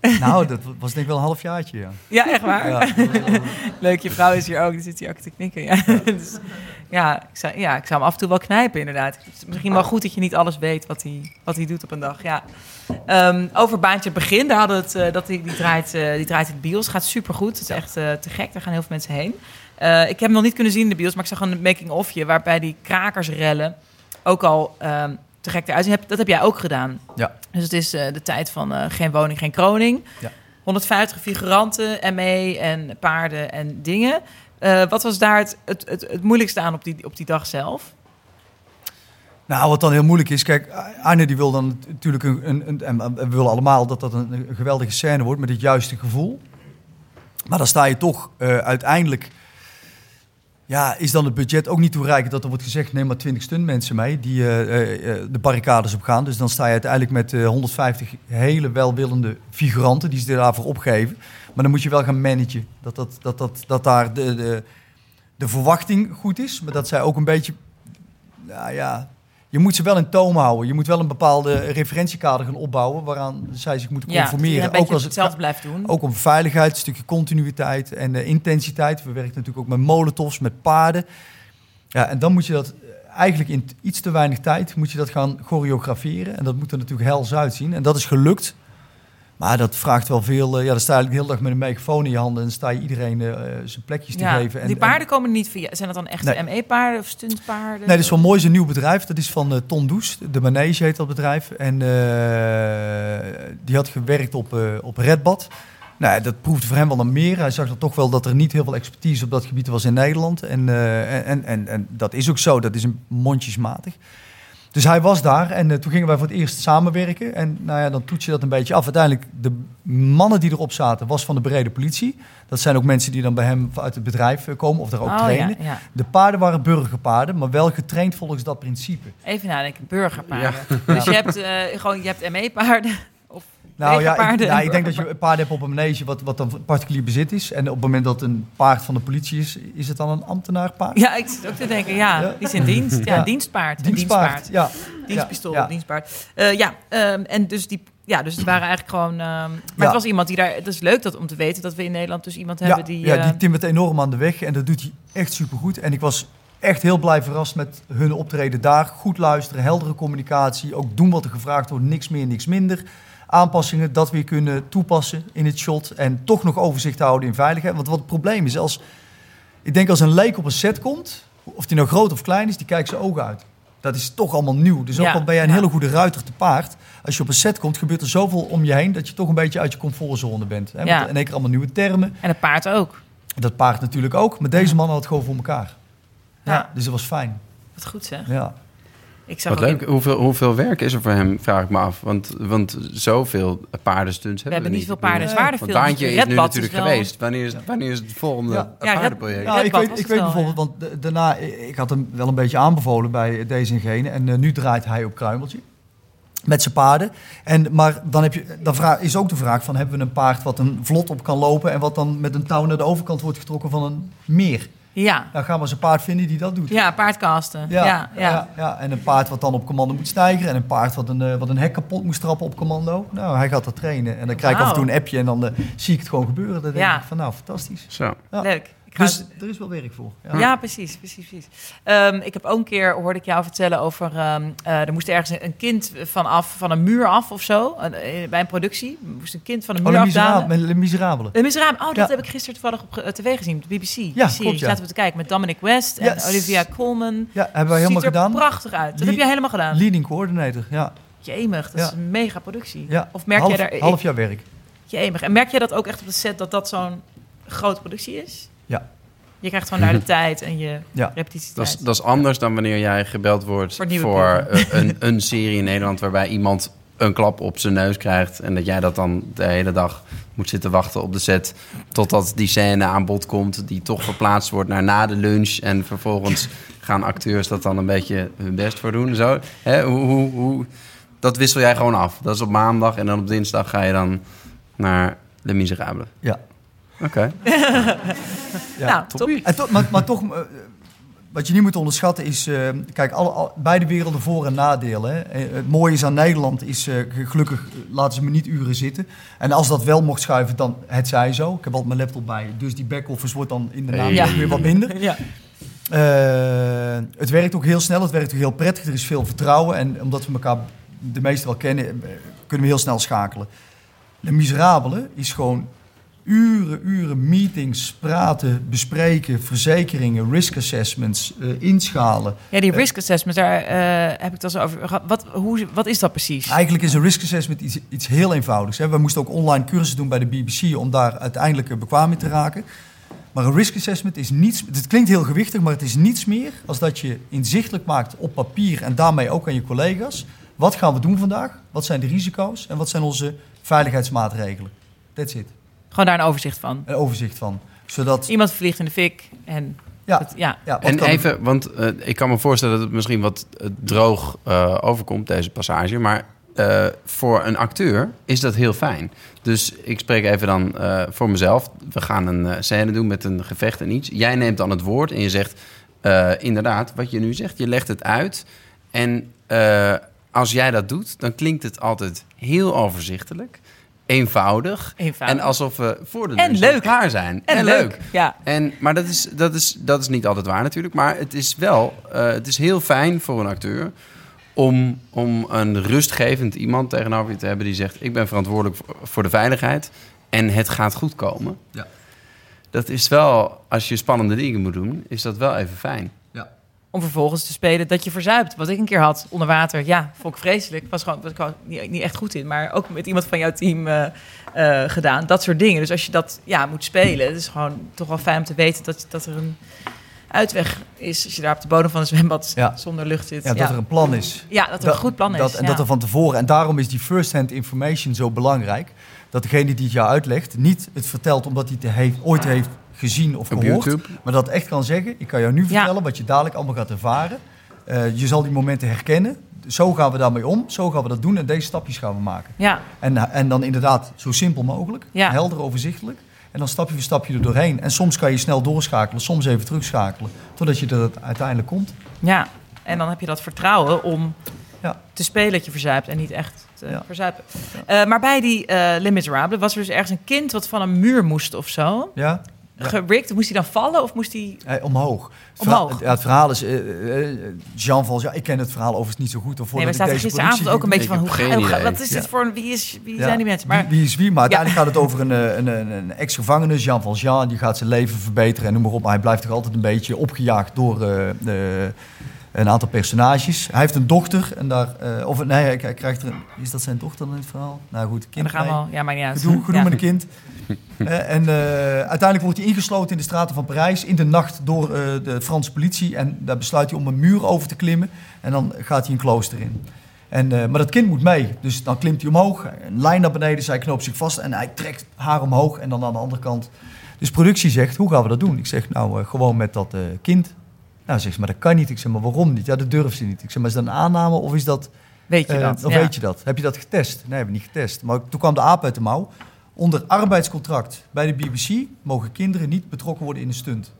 Nou, dat was denk ik wel een halfjaartje, ja. Ja, echt waar? ja. Leuk, je vrouw is hier ook. Die zit hier ook te knikken. Ja, dus, ja, ik zou, ja, ik zou hem af en toe wel knijpen, inderdaad. Het is misschien wel goed dat je niet alles weet wat hij, wat hij doet op een dag. Ja. Ehm, over Baantje Begin, daar hadden het, eh, dat die, die, draait, eh, die draait in de bios. Gaat supergoed. Het is echt eh, te gek. Daar gaan heel veel mensen heen. Ik heb hem nog niet kunnen zien in de bios, maar ik zag een making-ofje... waarbij die krakersrellen ook al ehm, te gek eruit zien. Dat heb jij ook gedaan. Ja. Dus het is eh, de tijd van eh, geen woning, geen kroning. Ja. 150 figuranten, ME en paarden en dingen. Eh, wat was daar het, het, het, het moeilijkste aan op die, op die dag zelf? Nou, wat dan heel moeilijk is, kijk, Arne die wil dan natuurlijk een, een, een- en we willen allemaal dat dat een, geweldige scène wordt met het juiste gevoel. Maar dan sta je toch uiteindelijk, ja, is dan het budget ook niet toereikend dat er wordt gezegd, neem maar 20 stuntmensen mee die eh, eh, eh, de barricades op gaan. Dus dan sta je uiteindelijk met eh, 150 hele welwillende figuranten die ze daarvoor opgeven. Maar dan moet je wel gaan managen, dat, dat, dat, dat, dat daar de, de, de verwachting goed is, maar dat zij ook een beetje, nou ja, je moet ze wel in toom houden. Je moet wel een bepaalde referentiekader gaan opbouwen waaraan zij zich moeten conformeren. ook als het hetzelfde blijft doen. ook om veiligheid, een stukje continuïteit en eh, intensiteit. We werken natuurlijk ook met molotovs, met paarden. Ja, en dan moet je dat eh, eigenlijk in iets te weinig tijd moet je dat gaan choreograferen. En dat moet er natuurlijk hels uitzien. En dat is gelukt. Maar dat vraagt wel veel. eh, ja, dan sta je de hele dag met een megafoon in je handen en sta je iedereen eh, zijn plekjes te ja, geven. En, die en- paarden komen niet via. Zijn dat dan echt Nee. ME-paarden of stuntpaarden? Nee, dat is wel mooi. is een nieuw bedrijf. Dat is van eh, Ton Does. De Manege heet dat bedrijf. En die had gewerkt op, op Redbad. Nou, dat proefde voor hem wel naar meer. Hij zag er toch wel dat er niet heel veel expertise op dat gebied was in Nederland. En, en, en, en dat is ook zo. Dat is een mondjesmatig. Dus hij was daar en eh, toen gingen wij voor het eerst samenwerken. En nou ja, dan toets je dat een beetje af. Uiteindelijk, de mannen die erop zaten, was van de brede politie. Dat zijn ook mensen die dan bij hem uit het bedrijf eh, komen of daar ook oh, trainen. Ja, ja. De paarden waren burgerpaarden, maar wel getraind volgens dat principe. Even nadenken, burgerpaarden. Dus je hebt, eh, gewoon, je hebt ME-paarden Nou ja, ik, ja, ik denk dat je een paard hebt op een manege wat, wat dan particulier bezit is. En op het moment dat een paard van de politie is, is het dan een ambtenaarpaard? Ja, ik zit ook te denken, ja, Ja. die is in dienst. Ja, Ja. dienstpaard. Dienstpaard, ja. Dienstpistool, dienstpaard. Eh, ja, ehm, en dus die... Ja, dus het waren eigenlijk gewoon... ehm, maar het was iemand die daar... Het is leuk dat, om te weten dat we in Nederland dus iemand hebben die... ja, eh, die timmert enorm aan de weg en dat doet hij echt supergoed. En ik was echt heel blij verrast met hun optreden daar. Goed luisteren, heldere communicatie, ook doen wat er gevraagd wordt, niks meer, niks minder. Aanpassingen, dat weer kunnen toepassen in het shot en toch nog overzicht houden in veiligheid. Want wat het probleem is, als, ik denk als een leek op een set komt, of die nou groot of klein is, die kijkt zijn ogen uit. Dat is toch allemaal nieuw. Dus ook Ja, al ben jij een ja. hele goede ruiter te paard... als je op een set komt, gebeurt er zoveel om je heen... dat je toch een beetje uit je comfortzone bent. Hè? Ja. In één keer allemaal nieuwe termen. En het paard ook. Dat paard natuurlijk ook. Maar deze man had het gewoon voor elkaar. Ja, Ja. Dus dat was fijn. Wat goed zeg. Ja. Ik zag Wat leuk. in- Hoeveel, hoeveel werk is er voor hem, vraag ik me af. Want, want zoveel paardenstunts hebben we, hebben niet veel paarden. Nee. Zwaardenfilms. Want Baantje is nu natuurlijk wel- geweest. Wanneer is, wanneer is het volgende Ja. Paardenproject? Ja, ik weet, ik weet wel, bijvoorbeeld, want da- daarna, ik had hem wel een beetje aanbevolen bij deze en gene. En eh, nu draait hij op kruimeltje. Met zijn paarden. En, maar dan, heb je, dan vraag, is ook de vraag van, hebben we een paard wat een vlot op kan lopen... en wat dan met een touw naar de overkant wordt getrokken van een meer? Ja. Nou, gaan we eens een paard vinden die dat doet. ja, paardcasten. Ja, ja, ja, ja. En een paard wat dan op commando moet stijgen. En een paard wat een, eh, wat een hek kapot moest trappen op commando. Nou, hij gaat dat trainen. En dan krijg ik af en toe een appje en dan eh, zie ik het gewoon gebeuren. Dan denk Ja. ik van, nou, fantastisch. Zo. Ja. Leuk. Ik ga Dus er is wel werk voor. Ja, precies, precies, precies. Ehm, ik heb ook een keer, hoorde ik jou vertellen over, ehm, eh, er moest ergens een- een kind van af, van een muur af of zo, eh, bij een productie. Er moest een kind van een Oh, muur Le afdalen. Miserabele. Le Miserabele. Een Miserabele. Oh, dat Ja. heb ik gisteren toevallig op eh, tv gezien, de BBC. Ja, serie. klopt, ja. Zaten we te kijken met Dominic West en Yes. Olivia Colman. Ja, hebben wij helemaal Ziet er gedaan. prachtig uit. Dat heb jij helemaal gedaan. Leading coordinator, ja. Jemig, dat is een mega productie. ja. Of merk half, jij daar... Half jaar werk. Jemig. En merk jij dat ook echt op de set dat dat zo'n grote productie is? Ja. Je krijgt gewoon daar de tijd en je Ja. repetitietijd. Dat is, dat is anders dan wanneer jij gebeld wordt Voor eh, een, een serie in Nederland waarbij iemand een klap op zijn neus krijgt en dat jij dat dan de hele dag moet zitten wachten op de set totdat die scène aan bod komt die toch verplaatst wordt naar na de lunch en vervolgens gaan acteurs dat dan een beetje hun best voor doen. Zo, hè, hoe, hoe, hoe, dat wissel jij gewoon af. Dat is op maandag en dan op dinsdag ga je dan naar Le Miserable. Ja. Oké. ja. nou, toppie. En toch, maar, maar toch, eh, wat je niet moet onderschatten is... eh, kijk, alle, al- beide werelden voor- en nadelen. Hè. Eh, Het mooie is aan Nederland is... eh, gelukkig laten ze me niet uren zitten. En als dat wel mocht schuiven, dan het zij zo. Ik heb altijd mijn laptop bij. Dus die back-office wordt dan in de naam Hey. weer wat minder. Ja. Eh, het werkt ook heel snel, het werkt ook heel prettig. Er is veel vertrouwen. En omdat we elkaar de meeste wel kennen, kunnen we heel snel schakelen. De Miserabele is gewoon uren, uren meetings, praten, bespreken, verzekeringen, risk assessments, eh, inschalen. Ja, die risk assessment, daar eh, heb ik het al over gehad. Wat, hoe, wat is dat precies? Eigenlijk is een risk assessment iets, iets heel eenvoudigs. Hè. We moesten ook online cursussen doen bij de BBC om daar uiteindelijk eh, bekwaam in te raken. Maar een risk assessment is niets. Het klinkt heel gewichtig, maar het is niets meer als dat je inzichtelijk maakt op papier en daarmee ook aan je collega's. Wat gaan we doen vandaag? Wat zijn de risico's en wat zijn onze veiligheidsmaatregelen? That's it. Gewoon daar een overzicht van. Een overzicht van. Zodat. Iemand vliegt in de fik en Ja, ja. En even, want eh, ik kan me voorstellen dat het misschien wat eh, droog eh, overkomt, deze passage. Maar eh, voor een acteur is dat heel fijn. Dus ik spreek even dan eh, voor mezelf. We gaan een scène doen met een gevecht en iets. Jij neemt dan het woord en je zegt eh, inderdaad wat je nu zegt. Je legt het uit. En eh, als jij dat doet, dan klinkt het altijd heel overzichtelijk. Eenvoudig. Eenvoudig. En alsof we voor de En leuk. klaar zijn. En, leuk. Ja. En, maar dat is, dat, is, dat is niet altijd waar natuurlijk. Maar het is wel eh, het is heel fijn voor een acteur om, om een rustgevend iemand tegenover je te hebben die zegt: Ik ben verantwoordelijk voor, voor de veiligheid en het gaat goed komen. Ja. Dat is wel, als je spannende dingen moet doen, is dat wel even fijn. Om vervolgens te spelen dat je verzuipt. Wat ik een keer had onder water. Ja, vond ik vreselijk. Was gewoon was ik gewoon niet, niet echt goed in. Maar ook met iemand van jouw team eh, eh, gedaan. Dat soort dingen. Dus als je dat ja, moet spelen. Het is gewoon toch wel fijn om te weten dat, dat er een uitweg is. Als je daar op de bodem van een zwembad Ja. zonder lucht zit. ja, dat er een plan is. Ja, dat er een goed plan is. Dat, en dat er van tevoren. En daarom is die first-hand information zo belangrijk. Dat degene die het jou uitlegt, niet het vertelt omdat hij het heeft, ooit heeft gezien of Op gehoord. YouTube. Maar dat echt kan zeggen, ik kan jou nu Ja. vertellen wat je dadelijk allemaal gaat ervaren. Eh, je zal die momenten herkennen. Zo gaan we daarmee om, zo gaan we dat doen en deze stapjes gaan we maken. Ja, En, en dan inderdaad zo simpel mogelijk, Ja. helder, overzichtelijk. En dan stapje voor stapje er doorheen. En soms kan je snel doorschakelen, soms even terugschakelen. Totdat je er uiteindelijk komt. ja. En dan heb je dat vertrouwen om Ja. te spelen dat je verzuipt en niet echt te Ja. verzuipen. Eh, maar bij die eh Les Miserables was er dus ergens een kind wat van een muur moest of zo. Ja? Gerikt. Moest hij dan vallen of moest hij... Eh, omhoog. Het verhaal- Omhoog. ja, het verhaal is, eh, Jean Valjean, ik ken het verhaal overigens niet zo goed. Of Nee, we zaten deze gisteravond ook een beetje van... Hoe ga, hoe ga- wat is Ja. dit voor een... Wie, is, wie Ja. zijn die mensen? Maar Wie, wie is wie? Maar uiteindelijk gaat het over een, een, een, een ex-gevangene, Jean Valjean. Die gaat zijn leven verbeteren en noem maar op. Maar hij blijft toch altijd een beetje opgejaagd door, eh, de, een aantal personages. Hij heeft een dochter en daar, eh, of nee, hij, hij krijgt er, een- is dat zijn dochter dan in het verhaal? Nou goed, En kind dan gaan we mee. al. Ja, maar niet uit. Gedoe, gedoe Ja. met een kind. Eh, en eh, uiteindelijk wordt hij ingesloten in de straten van Parijs in de nacht door eh, de Franse politie. En daar besluit hij om een muur over te klimmen. En dan gaat hij een klooster in. En, eh, maar dat kind moet mee. Dus dan klimt hij omhoog. Een lijn naar beneden. Zij knoopt zich vast. En hij trekt haar omhoog. En dan aan de andere kant. Dus productie zegt, hoe gaan we dat doen? Ik zeg, nou, eh, gewoon met dat eh, kind. Nou, zegt ze, maar dat kan niet. Ik zeg, maar waarom niet? Ja, dat durft ze niet. Ik zeg, maar is dat een aanname of is dat... Weet je Eh, dat? Of Ja. weet je dat? Heb je dat getest? Nee, hebben we niet getest. Maar toen kwam de aap uit de mouw. Onder arbeidscontract bij de BBC mogen kinderen niet betrokken worden in een stunt.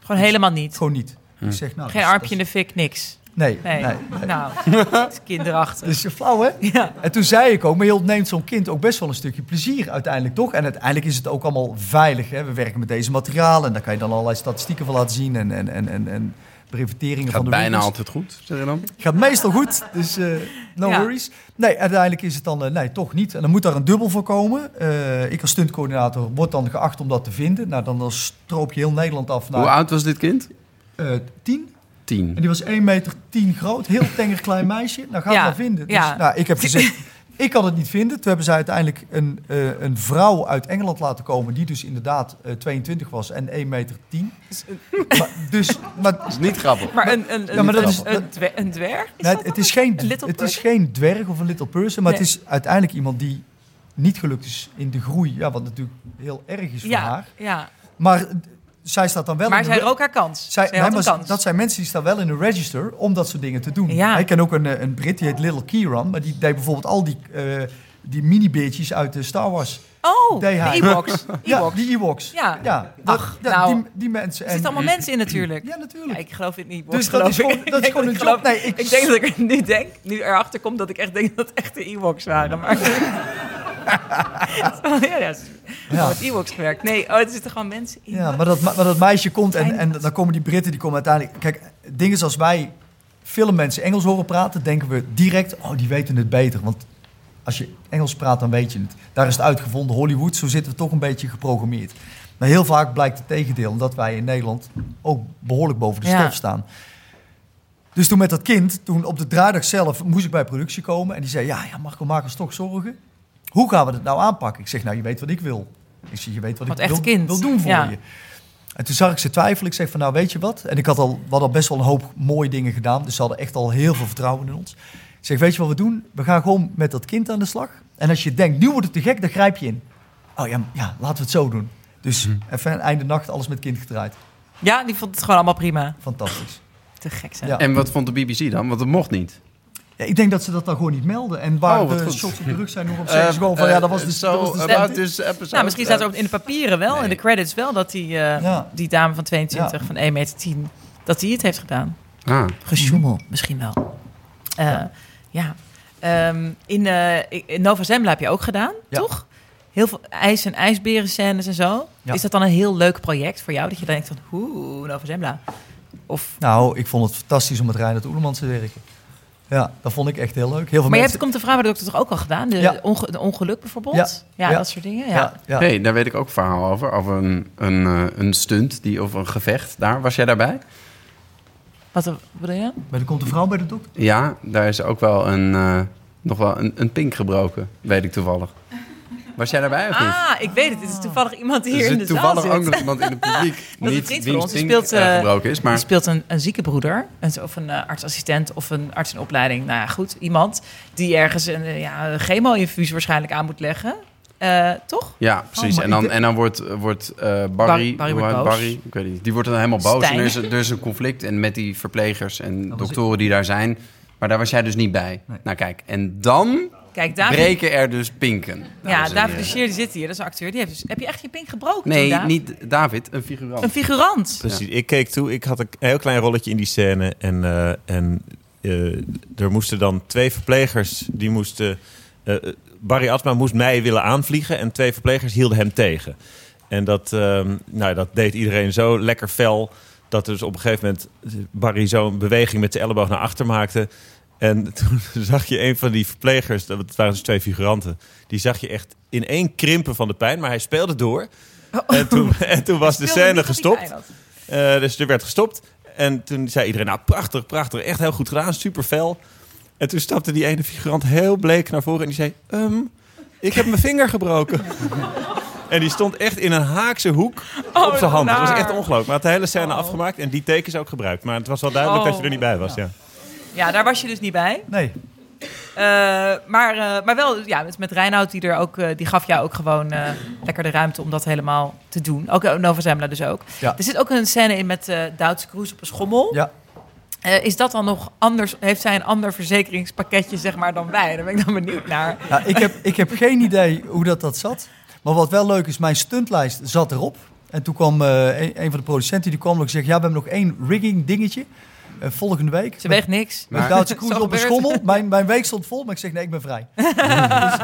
Gewoon helemaal niet. Gewoon niet. Hm. Ik zeg, nou, Geen dat armpje in de fik, niks. Nee, Nee. nee. nee. Nou, het is kinderachtig. Dus flauw, hè? ja. En toen zei ik ook, maar je ontneemt zo'n kind ook best wel een stukje plezier uiteindelijk, toch? En uiteindelijk is het ook allemaal veilig, hè? We werken met deze materialen en daar kan je dan allerlei statistieken van laten zien en, en, en, en, en breviteringen van Gaat de bijna altijd goed, zeg je dan? Gaat meestal goed, dus eh, no Ja. worries. Nee, uiteindelijk is het dan, eh, nee, toch niet. En dan moet daar een dubbel voor komen. Eh, ik als stuntcoördinator word dan geacht om dat te vinden. Nou, dan, dan stroop je heel Nederland af naar Hoe oud was dit kind? eh, tien. Tien. En die was 1 meter 10 groot, heel tenger klein meisje. Nou, ga het Ja, maar vinden. Dus, ja. nou, ik heb gezegd, ik kan het niet vinden. Toen hebben zij uiteindelijk een, eh, een vrouw uit Engeland laten komen... die dus inderdaad eh, 22 was en 1 meter 10. Maar, dus, maar, Dat is niet grappig. Maar een, een, een, Ja, maar dat een, is- een, dwer- een dwerg? Is nee, het, is geen, het is geen dwerg of een little person... maar Nee. het is uiteindelijk iemand die niet gelukt is in de groei. Ja, wat natuurlijk heel erg is voor Ja, haar. ja. Maar zij staat dan wel... Maar in de zij rook haar kans. Zij, zij nee, maar kans. dat zijn mensen die staan wel in een register om dat soort dingen te doen. Ja. Ik ken ook een, eh, een Brit, die heet Little Kieran, maar die deed bijvoorbeeld al die, eh die mini-beertjes uit de Star Wars. Oh, de. Ewoks. Ja, die Ewoks. Ja. ja, Ach, ja, nou. die, die mensen. Er zitten allemaal mensen in natuurlijk. Ja, Ja, natuurlijk. ik geloof in Ewoks. Dus dat is gewoon- dat is gewoon een job. ik Nee, ik- ik denk dat ik er nu denk, nu erachter kom dat ik echt denk dat het echt de Ewoks waren. Maar ja, ja, Ja. met Ewoks gewerkt. Nee, oh, er zitten gewoon mensen in. Ja, maar dat, maar dat meisje komt en, en dan komen die Britten, die komen uiteindelijk... Kijk, dingen zoals wij filmmensen Engels horen praten, denken we direct, oh, die weten het beter. Want als je Engels praat, dan weet je het. Daar is het uitgevonden, Hollywood, zo zitten we toch een beetje geprogrammeerd. Maar heel vaak blijkt het tegendeel, omdat wij in Nederland ook behoorlijk boven de Ja. stof staan. Dus toen met dat kind, toen op de draaidag zelf moest ik bij productie komen. En die zei, ja, ja Marco, maak ons toch zorgen. Hoe gaan we dat nou aanpakken? Ik zeg, nou, je weet wat ik wil. Ik zeg, je weet wat Wat ik echt wil, kind. wil doen voor Ja. je. En toen zag ik ze twijfelen. Ik zeg van, nou, weet je wat? En ik had al, we hadden al best wel een hoop mooie dingen gedaan. Dus ze hadden echt al heel veel vertrouwen in ons. Ik zeg, weet je wat we doen? We gaan gewoon met dat kind aan de slag. En als je denkt, nu wordt het te gek, dan grijp je in. Oh ja, ja laten we het zo doen. Dus even einde nacht alles met kind gedraaid. Ja, die vond het gewoon allemaal prima. Fantastisch. Te gek zijn. Ja. En wat vond de BBC dan? Want het mocht niet. Ja, ik denk dat ze dat dan gewoon niet melden. En waar Oh, de goed. shots op de rug zijn, nog op zeggen gewoon van, ja, dat was de, zo dat was de about stand. this episode. Nou, misschien staat er ook in de papieren wel, Nee. in de credits wel, dat die, eh, Ja. die dame van 22 Ja. van 1 meter 10, dat die het heeft gedaan. Ah, Gesjoemel, misschien wel. Eh, ja. Ehm, in, eh, in Nova Zembla heb je ook gedaan, Ja. toch? Heel veel ijs- en ijsberen scènes en zo. Ja. Is dat dan een heel leuk project voor jou? Dat je denkt van, oeh, Nova Zembla. Of, Nou, ik vond het fantastisch om met Reinhard Oelemans te werken. Ja, dat vond ik echt heel leuk. Heel veel maar je hebt Komt de Vrouw bij de Dokter toch ook al gedaan? De, Ja. onge- de ongeluk bijvoorbeeld? Ja. Ja, Ja. dat soort dingen. Ja. ja, ja. hey, daar weet ik ook een verhaal over. Over een, een, eh, een stunt die, of een gevecht daar. Was jij daarbij? Wat bedoel je? Maar er komt een vrouw bij de dokter. Ja, daar is ook wel een, eh, nog wel een, een pink gebroken. Weet ik toevallig. Was jij daarbij of niet? Ah, ik weet het. Het is toevallig iemand er hier in de zaal toevallig ook nog iemand in het publiek. Dat niet vriend van ons, die speelt, eh, eh, gebroken is, maar Die speelt een, een zieke broeder, of een eh, artsassistent of een arts in opleiding. Nou ja, goed, iemand die ergens een, ja, chemo-infuus waarschijnlijk aan moet leggen. Toch? Ja, precies. maar en, dan, en dan wordt, wordt Barry, Barry wordt boos. Barry, ik weet niet, die wordt dan helemaal boos. Stijn. En er is, er is een conflict en met die verplegers en was doktoren die daar zijn. Maar daar was jij dus niet bij. Nee. Nou kijk, en dan Kijk, David, breken er dus pinken. ja, David de die zit hier, dat is een acteur. Die heeft dus, heb je echt je pink gebroken? Nee, toen, David? niet David, een figurant. Een figurant. Precies. Ik keek toe. Ik had een heel klein rolletje in die scène. En, eh, en eh, er moesten dan twee verplegers. Die moesten. eh, Barry Atma moest mij willen aanvliegen. En twee verplegers hielden hem tegen. En dat, ehm, nou, dat deed iedereen zo lekker fel. Dat er dus op een gegeven moment Barry zo'n beweging met de elleboog naar achter maakte. En toen zag je een van die verplegers, dat waren dus twee figuranten, die zag je echt in één krimpen van de pijn. Maar hij speelde door. En toen, en toen was de scène gestopt. Eh, dus er werd gestopt. En toen zei iedereen, nou prachtig, prachtig, echt heel goed gedaan, super fel. En toen stapte die ene figurant heel bleek naar voren en die zei, ehm, ik heb mijn vinger gebroken. En die stond echt in een haakse hoek Oh, op zijn hand. Dat was echt ongelooflijk. Maar had de hele scène Oh. afgemaakt en die tekens ook gebruikt. Maar het was wel duidelijk Oh. dat je er niet bij was. Ja. Ja, daar was je dus niet bij. Nee, Eh, maar, eh, maar wel, ja, met, met Reinoud, die, er ook, eh, die gaf jou ook gewoon lekker de ruimte om dat helemaal te doen. Ook Nova Zembla dus ook. Ja. Er zit ook een scène in met Duitse Kroes op een schommel. ja. Is dat dan nog anders? Heeft zij een ander verzekeringspakketje zeg maar, dan wij? Daar ben ik dan benieuwd naar. Ja, ik, heb, ik heb geen idee hoe dat, dat zat. Maar wat wel leuk is, mijn stuntlijst zat erop. En toen kwam een, een van de producenten die kwam ook zeggen... ja, we hebben nog één rigging dingetje. Eh, volgende week. Ze weegt niks. Met Duitse Zo koers op een schommel. Mijn, mijn week stond vol, maar ik zeg nee, ik ben vrij. dus,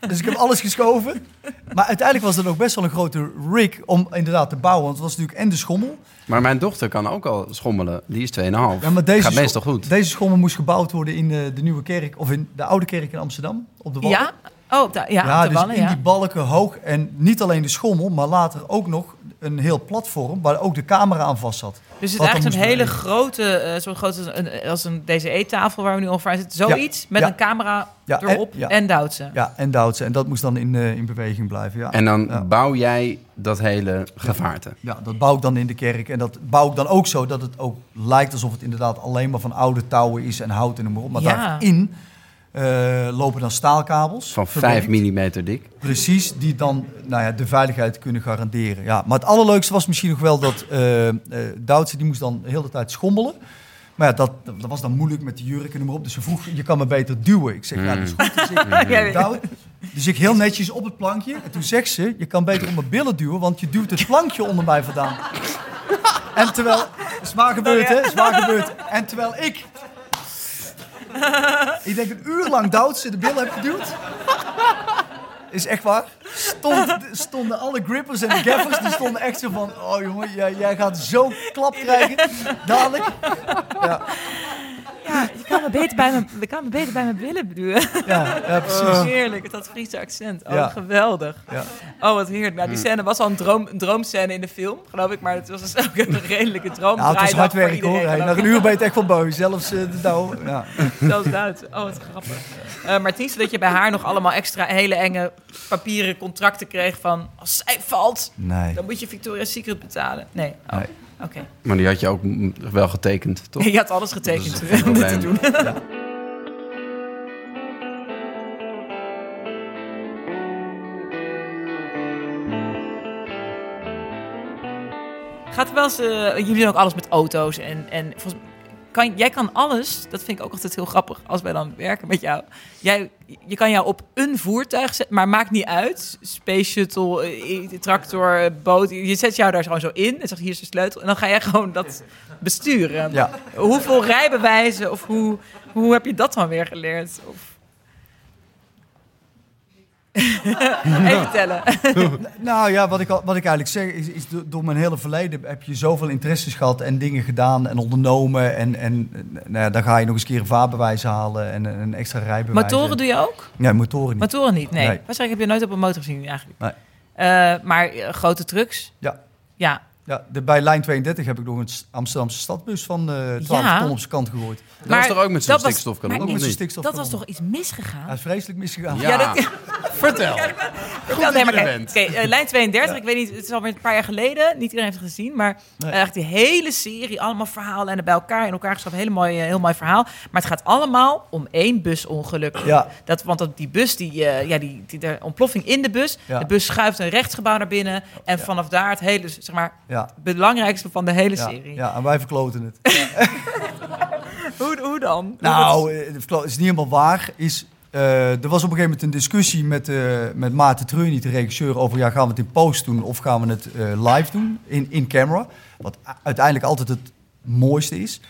dus ik heb alles geschoven. Maar uiteindelijk was er nog best wel een grote rig om inderdaad te bouwen. Want het was natuurlijk en de schommel. Maar mijn dochter kan ook al schommelen. Die is 2,5. Ja, maar deze Gaat meestal goed. Deze schommel moest gebouwd worden in eh, de nieuwe kerk. Of in de oude kerk in Amsterdam. Op de Wallen. Ja? Oh, op de, ja, Ja, op de dus in ja. die balken hoog. En niet alleen de schommel, maar later ook nog een heel platform waar ook de camera aan vast zat. Dus het is eigenlijk zo'n hele grote, eh zo'n grote een, als een deze eettafel waar we nu over zitten. Zoiets met ja. een camera Ja, en- erop ja. en Duitse. Ja, en Duitse. En dat moest dan in, eh, in beweging blijven. Ja. En dan Ja. bouw jij dat hele gevaarte. ja, dat bouw ik dan in de kerk. En dat bouw ik dan ook zo dat het ook lijkt alsof het inderdaad alleen maar van oude touwen is en hout en noem maar op. Maar Ja. daarin eh, lopen dan staalkabels. Van verwerkt. 5 mm dik. Precies, die dan nou ja, de veiligheid kunnen garanderen. Ja, maar het allerleukste was misschien nog wel dat eh eh Duitse, die moest dan de hele tijd schommelen. Maar ja, dat, dat was dan moeilijk met de jurk en noem maar op. Dus ze vroeg, je kan me beter duwen. Ik zeg, ja, dat is goed. Dus ik, Ja, duw- dus ik heel netjes op het plankje. En toen zegt ze, je kan beter op mijn billen duwen, want je duwt het plankje onder mij vandaan. En terwijl, is waar gebeurd hè, is waar gebeurd. En terwijl ik, ik denk een uur lang Duitse de billen heb geduwd. Is echt waar. Stond, stonden alle grippers en de gaffers, die stonden echt zo van... Oh jongen, jij, jij gaat zo klap krijgen. Dadelijk. Ja, Ja, je kan me beter bij mijn, je kan me beter bij mijn billen beduwen. ja, ja precies. Heerlijk, het dat Friese accent. Oh, Ja. geweldig. Ja. Oh, wat heerlijk. Nou, die scène was al een, droom, een droomscène in de film, geloof ik. Maar het was dus ook een redelijke droom. Ja, het was hard werk hoor. Hey, na een uur ben je het echt van beu. Zelfs de douw. Ja. Zelfs Duits. Oh, wat grappig. Eh, maar het is niet zo dat je bij haar nog allemaal extra hele enge papieren contracten kreeg van... Als zij valt, Nee. dan moet je Victoria's Secret betalen. Nee. Oh, Nee. Oké. Maar die had je ook wel getekend, toch? Je had alles getekend om dit te doen. Gaat er wel eens, eh, jullie doen ook alles met auto's en, en volgens, kan, jij kan alles, dat vind ik ook altijd heel grappig als wij dan werken met jou. Jij, je kan jou op een voertuig zetten, maar maakt niet uit. Space shuttle, eh, tractor, eh, boot. Je zet jou daar gewoon zo in en zegt hier is de sleutel. En dan ga jij gewoon dat besturen. Ja. Hoeveel rijbewijzen of hoe, hoe heb je dat dan weer geleerd? Of... Even tellen. Nou ja, wat ik, wat ik eigenlijk zeg is, is do- door mijn hele verleden heb je zoveel interesses gehad en dingen gedaan en ondernomen. En, en nou ja, dan ga je nog eens een keer een vaarbewijs halen en een extra rijbewijs. Motoren doe je ook? Ja, motoren niet. Motoren niet, nee. Nee. Waarschijnlijk heb je nooit op een motor gezien eigenlijk. Nee. Eh, maar eh, grote trucks? Ja. Ja. Ja, de, bij lijn 32 heb ik nog een Amsterdamse stadbus van eh 12 Ja. ton op zijn kant gegooid. Dat Maar was toch ook met was- stikstofkanon, of Met zo'n niet? stikstof Dat was toch iets misgegaan? Hij is vreselijk misgegaan. Ja. dat, Vertel. Vertel, dat nee, je maar er kijk, bent. oké, eh, lijn 32, ik weet niet, het is alweer een paar jaar geleden. Niet iedereen heeft het gezien, maar Nee. die hele serie, allemaal verhalen en bij elkaar in elkaar geschoven. Heel mooi, eh, heel mooi verhaal. Maar het gaat allemaal om één busongeluk. Ja. Dat, want dat, die bus, die, eh, ja, die, die, de ontploffing in de bus. Ja. De bus schuift een rechtsgebouw naar binnen. En vanaf daar het hele, zeg maar, Ja. belangrijkste van de hele serie. ja, en wij verkloten het. Hoe, hoe dan? Nou, eh, het is niet helemaal waar. Is, eh, er was op een gegeven moment een discussie met, eh met Maarten Treurniet, de regisseur, over ja, gaan we het in post doen of gaan we het live doen, in, in camera. Wat uiteindelijk altijd het mooiste is.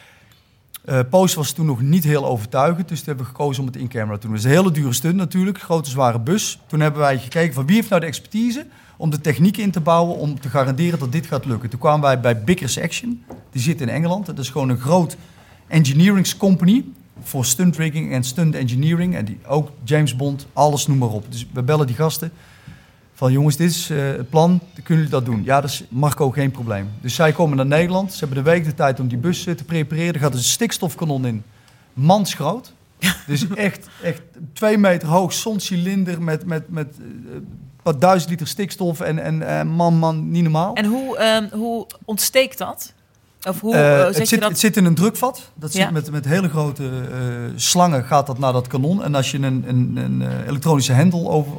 Post was toen nog niet heel overtuigend, dus toen hebben we gekozen om het in camera te doen. Dat is een hele dure stunt natuurlijk, grote zware bus. Toen hebben wij gekeken van wie heeft nou de expertise om de techniek in te bouwen om te garanderen dat dit gaat lukken. Toen kwamen wij bij Bickers Action, die zit in Engeland. Dat is gewoon een groot engineering company voor stunt rigging en stunt engineering. En die, ook James Bond, alles noem maar op. Dus we bellen die gasten. Van jongens, dit is eh, het plan, kunnen jullie dat doen? Ja, dat is Marco geen probleem. Dus zij komen naar Nederland. Ze hebben een week de tijd om die bus eh, te prepareren. Er gaat een stikstofkanon in, mansgroot. Dus echt, echt twee meter hoog, zo'n cilinder met, met, met eh, wat duizend liter stikstof. En, en eh, man, man, niet normaal. En hoe, ehm, hoe ontsteekt dat? Of hoe Eh, eh, het, je zit, dat... het zit in een drukvat. Dat Ja. zit met, met hele grote slangen gaat dat naar dat kanon. En als je een, een, een elektronische hendel over,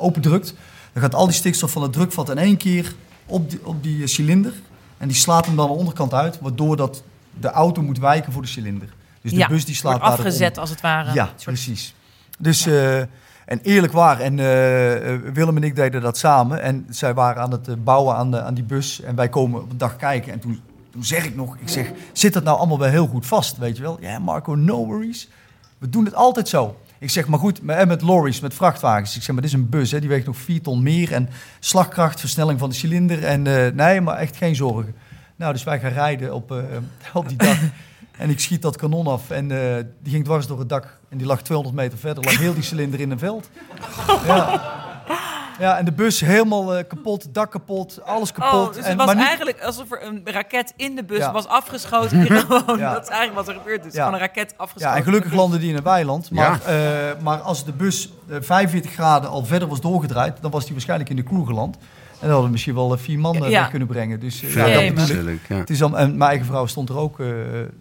opendrukt, dan gaat al die stikstof van het drukvat in één keer op die, op die cilinder. En die slaat hem dan aan de onderkant uit, waardoor dat de auto moet wijken voor de cilinder. Dus de Ja, bus die slaat wordt afgezet als het ware. Ja, soort- precies. Dus, en eerlijk waar, en eh, eh, Willem en ik deden dat samen. En zij waren aan het eh, bouwen aan, de, aan die bus. En wij komen op een dag kijken. En toen, toen zeg ik nog, ik zeg, zit dat nou allemaal wel heel goed vast, weet je wel? Ja, Marco, no worries. We doen het altijd zo. Ik zeg, maar goed, met, met lorries, met vrachtwagens. Ik zeg, maar dit is een bus, hè, die weegt nog 4 ton meer. En slagkracht, versnelling van de cilinder. En nee, maar echt geen zorgen. Nou, dus wij gaan rijden op, eh, op die dag. En ik schiet dat kanon af en eh, die ging dwars door het dak. En die lag 200 meter verder, lag heel die cilinder in een veld. Ja, ja en de bus helemaal eh, kapot, dak kapot, alles kapot. Oh, dus en, het was maar niet- eigenlijk alsof er een raket in de bus Ja. was afgeschoten. Die gewoon, Ja. Dat is eigenlijk wat er gebeurd is. Ja. Gewoon een raket afgeschoten. ja, en gelukkig landde die in een weiland. Maar, eh, maar als de bus eh, 45 graden al verder was doorgedraaid, dan was die waarschijnlijk in de koer geland. En dan hadden we misschien wel eh, vier man eh, Ja. kunnen brengen. Dus eh, Ja, ja, dat. Natuurlijk, ja. Het is dan, en mijn eigen vrouw stond er ook eh,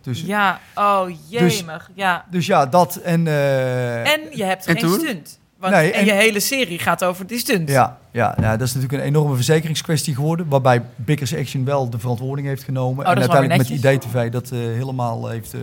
tussen. Ja, oh jemig. ja. Dus ja, dat en... eh, En je hebt En geen toen? stunt. Want, Nee, en, en- je hele serie gaat over die stunt. Ja, ja, ja, dat is natuurlijk een enorme verzekeringskwestie geworden. Waarbij Bickers Action wel de verantwoording heeft genomen. Oh, dat en uiteindelijk met IDTV dat eh, helemaal heeft eh,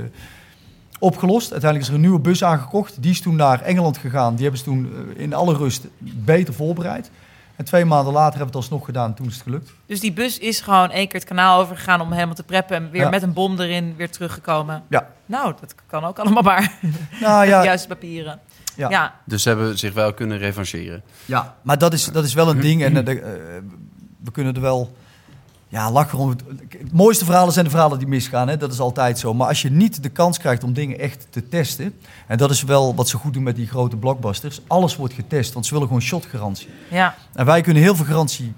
opgelost. Uiteindelijk is er een nieuwe bus aangekocht. Die is toen naar Engeland gegaan. Die hebben ze toen in alle rust beter voorbereid. En twee maanden later hebben we het alsnog gedaan. Toen is het gelukt. Dus die bus is gewoon één keer het kanaal overgegaan om helemaal te preppen. En weer Ja. met een bom erin weer teruggekomen. Ja. Nou, dat kan ook allemaal maar. Nou ja, juiste papieren. Ja. ja. Dus ze hebben zich wel kunnen revancheren. ja maar dat is, dat is wel een ding. En eh, de- eh, we kunnen er wel ja, lachen om. Het mooiste verhalen zijn de verhalen die misgaan. Hè? Dat is altijd zo. Maar als je niet de kans krijgt om dingen echt te testen. En dat is wel wat ze goed doen met die grote blockbusters. Alles wordt getest, want ze willen gewoon shotgarantie. ja. En wij kunnen heel veel garantie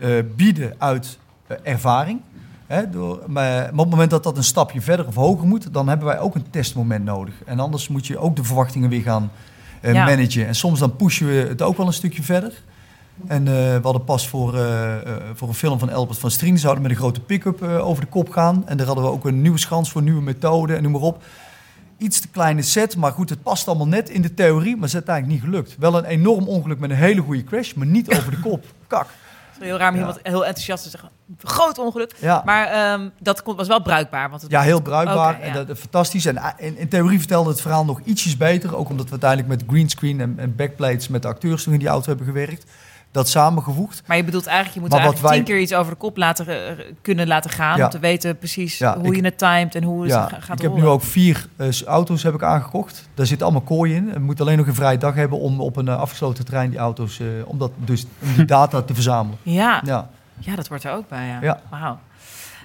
eh, bieden uit eh, ervaring. Hè, door, maar, maar op het moment dat dat een stapje verder of hoger moet, dan hebben wij ook een testmoment nodig. En anders moet je ook de verwachtingen weer gaan eh, Ja. managen. En soms dan pushen we het ook wel een stukje verder. En eh, we hadden pas voor, eh, eh, voor een film van Elbert van Strien, zouden met een grote pick-up over de kop gaan. En daar hadden we ook een nieuwe schans voor, nieuwe methoden en noem maar op. Iets te kleine set, maar goed, het past allemaal net in de theorie, maar het is uiteindelijk niet gelukt. Wel een enorm ongeluk met een hele goede crash, maar niet over de kop. Kak. Heel raar om Ja. iemand heel enthousiast te zeggen. Groot ongeluk. Ja. Maar ehm, dat was wel bruikbaar. Want het Ja, heel bruikbaar en ja. dat, fantastisch. En in, in theorie vertelde het verhaal nog ietsjes beter. Ook omdat we uiteindelijk met greenscreen en, en backplates met de acteurs toen in die auto hebben gewerkt. Dat samengevoegd. Maar je bedoelt eigenlijk, je moet eigenlijk wij- tien keer iets over de kop laten, eh, kunnen laten gaan. Ja. Om te weten precies Ja, hoe ik- je het timed en hoe Ja, het ga- gaat ik heb nu ook vier eh, auto's heb ik aangekocht. Daar zitten allemaal kooien in. We moeten alleen nog een vrije dag hebben om op een eh, afgesloten terrein die auto's, eh, om, dat, dus, om die data te verzamelen. Ja. Ja. ja, dat wordt er ook bij. Ja. Ja. Wauw.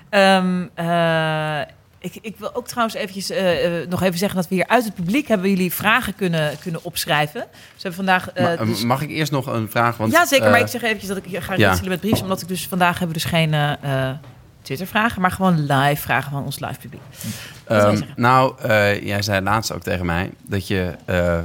Ehm, eh, ik, ik wil ook trouwens eventjes, eh, eh, nog even zeggen dat we hier uit het publiek hebben jullie vragen kunnen, kunnen opschrijven. Dus we hebben vandaag... eh, dus- mag ik eerst nog een vraag? Want, ja, zeker. maar ik zeg eventjes dat ik hier ga ja. met briefs. Omdat ik dus vandaag hebben we dus geen eh, eh, Twitter-vragen, maar gewoon live vragen van ons live publiek. Ehm, nou, eh, jij zei laatst ook tegen mij dat je eh,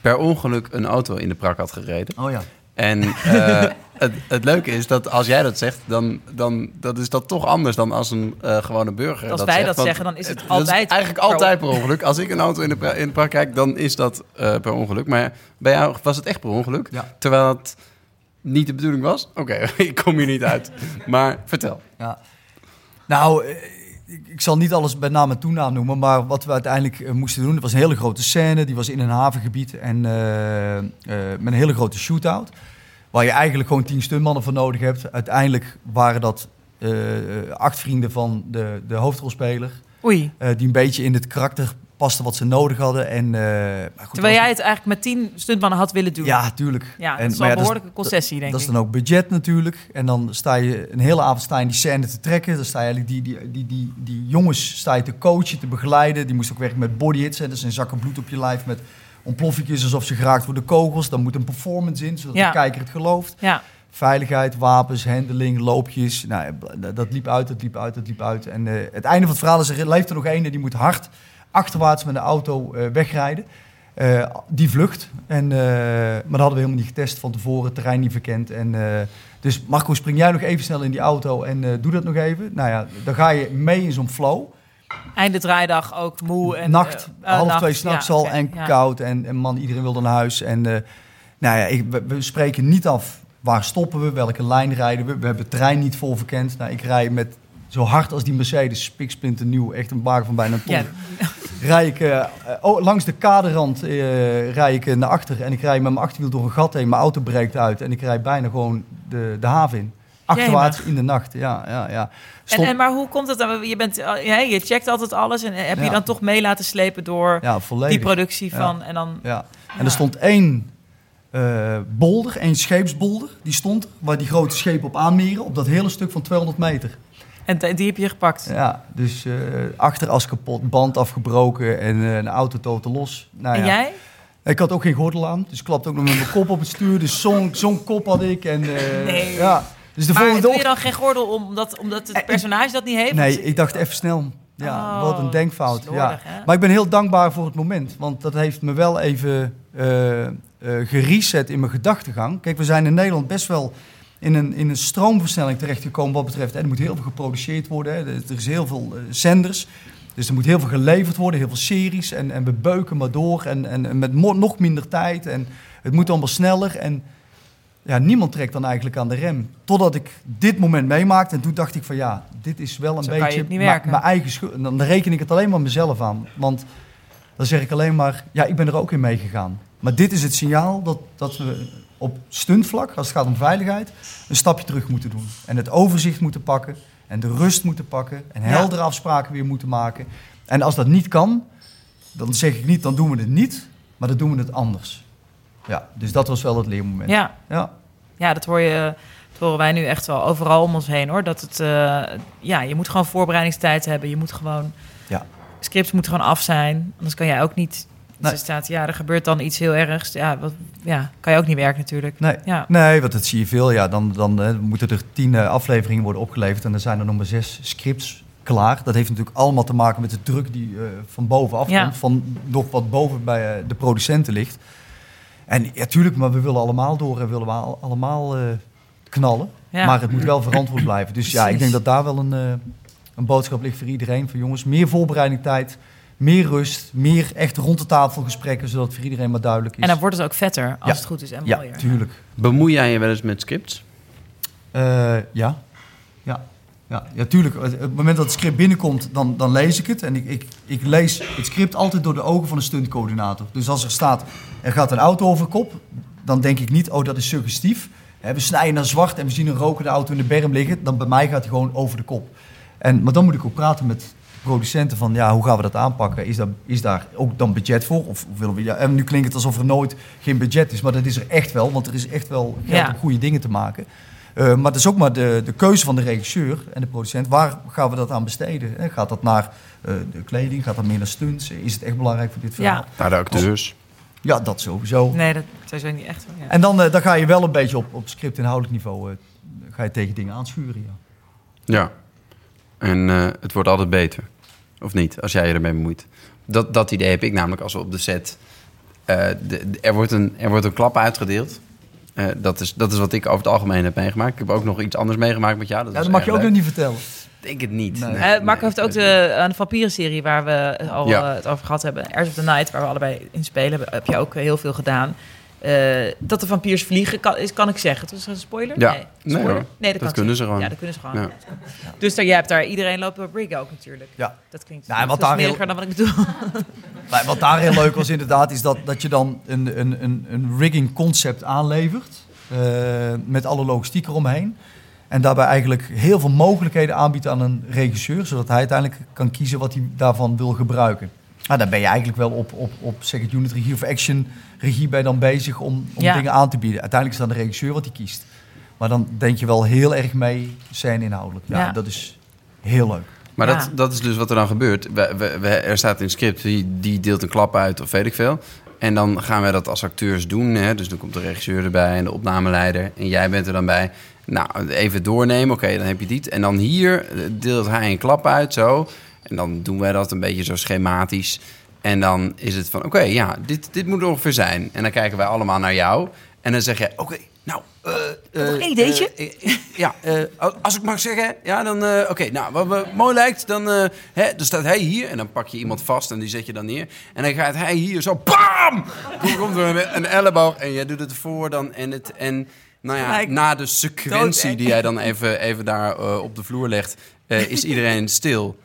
per ongeluk een auto in de prak had gereden. Oh ja. En eh, het, het leuke is dat als jij dat zegt, dan, dan dat is dat toch anders dan als een eh, gewone burger. Als dat wij zegt. dat Want zeggen, dan is het altijd eigenlijk per altijd per ongeluk. Als ik een auto in de, pra- in de prak kijk, dan is dat eh, per ongeluk. Maar bij jou was het echt per ongeluk. Ja. Terwijl het niet de bedoeling was. Oké, ik kom hier niet uit. Maar vertel. Ja. Nou, ik, ik zal niet alles bij naam en toenaam noemen, maar wat we uiteindelijk eh, moesten doen, dat was een hele grote scène, die was in een havengebied en eh, eh, met een hele grote shootout, waar je eigenlijk gewoon tien stuntmannen voor nodig hebt. Uiteindelijk waren dat acht vrienden van de, de hoofdrolspeler, Oei. die een beetje in het karakter pasten wat ze nodig hadden. En, eh, goed, Terwijl jij het eigenlijk met tien stuntmannen had willen doen. Ja, tuurlijk. Ja, En- dat is wel een dat is- behoorlijke concessie, denk dat ik. is dan ook budget natuurlijk. En dan sta je een hele avond sta je in die scène te trekken. Dan sta je eigenlijk die, die, die, die, die jongens sta je te coachen, te begeleiden. Die moesten ook werken met body hits. Hè. Dat zijn zakken bloed op je lijf met ontploffingjes alsof ze geraakt worden kogels. Dan moet een performance in, zodat Ja. de kijker het gelooft. Ja, Veiligheid, wapens, handeling, loopjes. Nou, dat- dat liep uit, dat liep uit, dat liep uit. En eh, het einde van het verhaal is, er leeft er nog één en die moet hard achterwaarts met de auto eh, wegrijden. Eh, die vlucht. En, eh, maar dat hadden we helemaal niet getest van tevoren, het terrein niet verkend. En, dus Marco, spring jij nog even snel in die auto en doe dat nog even. Nou ja, dan ga je mee in zo'n flow. einde draaidag ook moe. En, nacht, half nacht, twee s'nachts ja, al en ja. koud. En, en man, iedereen wilde naar huis. En nou ja, ik, we, we spreken niet af waar stoppen we, welke lijn rijden we. We hebben terrein niet vol verkend. Nou, ik rij met zo hard als die Mercedes, spiksplinter nieuw, echt een wagen van bijna een ton. Ja, Rij ik eh, oh, langs de kaderrand eh rij ik eh, naar achter en ik rij met mijn achterwiel door een gat heen. Mijn auto breekt uit en ik rijd bijna gewoon de, de haven in. Achterwaarts in de nacht, ja, ja, ja. En, en maar hoe komt het dan? Je, bent, ja, je checkt altijd alles en heb je Ja. dan toch mee laten slepen door ja, die productie Ja. van... En dan. En er stond één eh, bolder, één scheepsbolder, die stond waar die grote schepen op aanmeren, op dat hele stuk van 200 meter. En die heb je gepakt. Ja, dus eh achteras kapot, band afgebroken en eh, een auto totaal los. Nou, En ja. jij? Ik had ook geen gordel aan, dus ik klapte ook nog met mijn kop op het stuur. Dus zo'n zo'n kop had ik. En, eh, Nee. ja. Dus de Maar volgende doe je dan geen gordel omdat, omdat het personage dat niet heeft? Nee, ik dacht even snel. Ja, Oh, wat een denkfout. Ja. hè? Maar ik ben heel dankbaar voor het moment. Want dat heeft me wel even eh, gereset in mijn gedachtegang. Kijk, we zijn in Nederland best wel in een, in een stroomversnelling terechtgekomen wat betreft... En er moet heel veel geproduceerd worden. Hè. Er is heel veel eh, zenders. Dus er moet heel veel geleverd worden, heel veel series. En, en we beuken maar door en, en, en met nog minder tijd. En het moet allemaal sneller. En ja, niemand trekt dan eigenlijk aan de rem. Totdat ik dit moment meemaakte. En toen dacht ik van ja, dit is wel een Zo beetje mijn- eigen schuld. En Dan reken ik het alleen maar mezelf aan. Want dan zeg ik alleen maar, ja, ik ben er ook in meegegaan. Maar dit is het signaal dat, dat we op stuntvlak, als het gaat om veiligheid, een stapje terug moeten doen. En het overzicht moeten pakken. En de rust moeten pakken. En heldere afspraken weer moeten maken. En als dat niet kan, dan zeg ik niet, dan doen we het niet. Maar dan doen we het anders. Ja, dus dat was wel het leermoment. Ja, ja. ja, dat hoor je... Dat horen wij nu echt wel overal om ons heen, hoor. Dat het... eh, ja, je moet gewoon voorbereidingstijd hebben. Je moet gewoon... Ja. Scripts moeten gewoon af zijn. Anders kan jij ook niet... Dus er staat, ja, er gebeurt dan iets heel ergs. Ja, wat, ja, kan je ook niet werken natuurlijk. Nee, Ja. nee, want dat zie je veel. Ja, dan, dan eh, moeten er tien eh, afleveringen worden opgeleverd en dan zijn er nog maar zes scripts klaar. Dat heeft natuurlijk allemaal te maken met de druk die eh, van bovenaf Ja. komt, van nog wat boven bij de producenten ligt. En ja, tuurlijk, maar we willen allemaal door en willen we al- allemaal knallen. Maar het moet wel verantwoord blijven. Dus ja, ik denk dat daar wel een, een boodschap ligt voor iedereen. Van jongens, meer voorbereiding tijd, meer rust, meer echt rond de tafel gesprekken, zodat het voor iedereen maar duidelijk is. En dan wordt het ook vetter, als Ja. het goed is en ja, mooier. tuurlijk. Bemoei jij je wel eens met scripts? Eh, ja. Ja. Ja, ja, tuurlijk. Op het moment dat het script binnenkomt, dan, dan lees ik het. En ik, ik, ik lees het script altijd door de ogen van een stuntcoördinator. Dus als er staat, er gaat een auto over kop, dan denk ik niet, oh, dat is suggestief. Hè, we snijden naar zwart en we zien een rokende auto in de berm liggen. Dan bij mij gaat hij gewoon over de kop. En, maar dan moet ik ook praten met producenten van, ja, hoe gaan we dat aanpakken? Is, dat, is daar ook dan budget voor? Of willen we, ja, en nu klinkt het alsof er nooit geen budget is, maar dat is er echt wel. Want er is echt wel geld Ja. om goede dingen te maken. Uh, maar het is ook maar de, de keuze van de regisseur en de producent. Waar gaan we dat aan besteden? Hè? Gaat dat naar uh, de kleding? Gaat dat meer naar stunts? Is het echt belangrijk voor dit verhaal? Ja. Naar de acteurs. Ja, dat sowieso. Nee, dat sowieso niet echt. Ja. En dan, uh, dan ga je wel een beetje op, op script inhoudelijk niveau uh, ga je tegen dingen aanschuren. Ja. Ja. En uh, het wordt altijd beter. Of niet, als jij je ermee bemoeit. Dat, dat idee heb ik namelijk als we op de set... Uh, de, de, er, wordt een, er wordt een klap uitgedeeld. Uh, dat, is, dat is wat ik over het algemeen heb meegemaakt. Ik heb ook nog iets anders meegemaakt met jou. Dat, ja, dat mag je ook nog niet vertellen. Ik denk het niet. Nee. Nee, uh, Marco heeft ook de, aan de vampierenserie waar we al Ja. uh, het over gehad hebben. Airs of the Night, waar we allebei in spelen, heb je ook heel veel gedaan. Uh, dat de vampiers vliegen, kan, is, kan ik zeggen. Dat is een spoiler? Ja. Nee, spoiler? nee dat, Dat kan kunnen ze gewoon. Ja, dat kunnen ze gewoon. Ja. Dus daar, jij hebt daar, iedereen loopt op rig ook natuurlijk. Ja. Dat klinkt Nou, veel wat daar heel- dan wat ik bedoel. Nee, wat daar heel leuk was inderdaad, is dat, dat je dan een, een, een, een rigging concept aanlevert. Uh, met alle logistiek eromheen. En daarbij eigenlijk heel veel mogelijkheden aanbiedt aan een regisseur. Zodat hij uiteindelijk kan kiezen wat hij daarvan wil gebruiken. Nou, daar ben je eigenlijk wel op, op, op zeg het unit regie of action regie bij dan bezig om, om Ja. dingen aan te bieden. Uiteindelijk is dan de regisseur wat hij kiest. Maar dan denk je wel heel erg mee zijn inhoudelijk. Ja, Ja. dat is heel leuk. Maar Ja. dat, dat is dus wat er dan gebeurt. We, we, we- er staat in het script, die, die deelt een klap uit of weet ik veel. En dan gaan wij dat als acteurs doen. Hè? Dus dan komt de regisseur erbij en de opnameleider. En jij bent er dan bij. Nou, even doornemen. Oké, dan heb je dit. En dan hier eh, deelt hij een klap uit, zo. En dan doen wij dat een beetje zo schematisch. En dan is het van, oké, ja, dit, dit moet er ongeveer zijn. En dan kijken wij allemaal naar jou. En dan zeg je, oké, nou... eh, nog eh, ideetje? ja, eh, als ik mag zeggen, ja, dan... oké, nou, wat me mooi lijkt, dan, hè, dan staat hij hier. En dan pak je iemand vast en die zet je dan neer. En dan gaat hij hier zo, bam! Dan komt er een, een elleboog en jij doet het voor dan. En, het, en nou ja, na de sequentie die jij dan even, even daar op de vloer legt... is iedereen stil.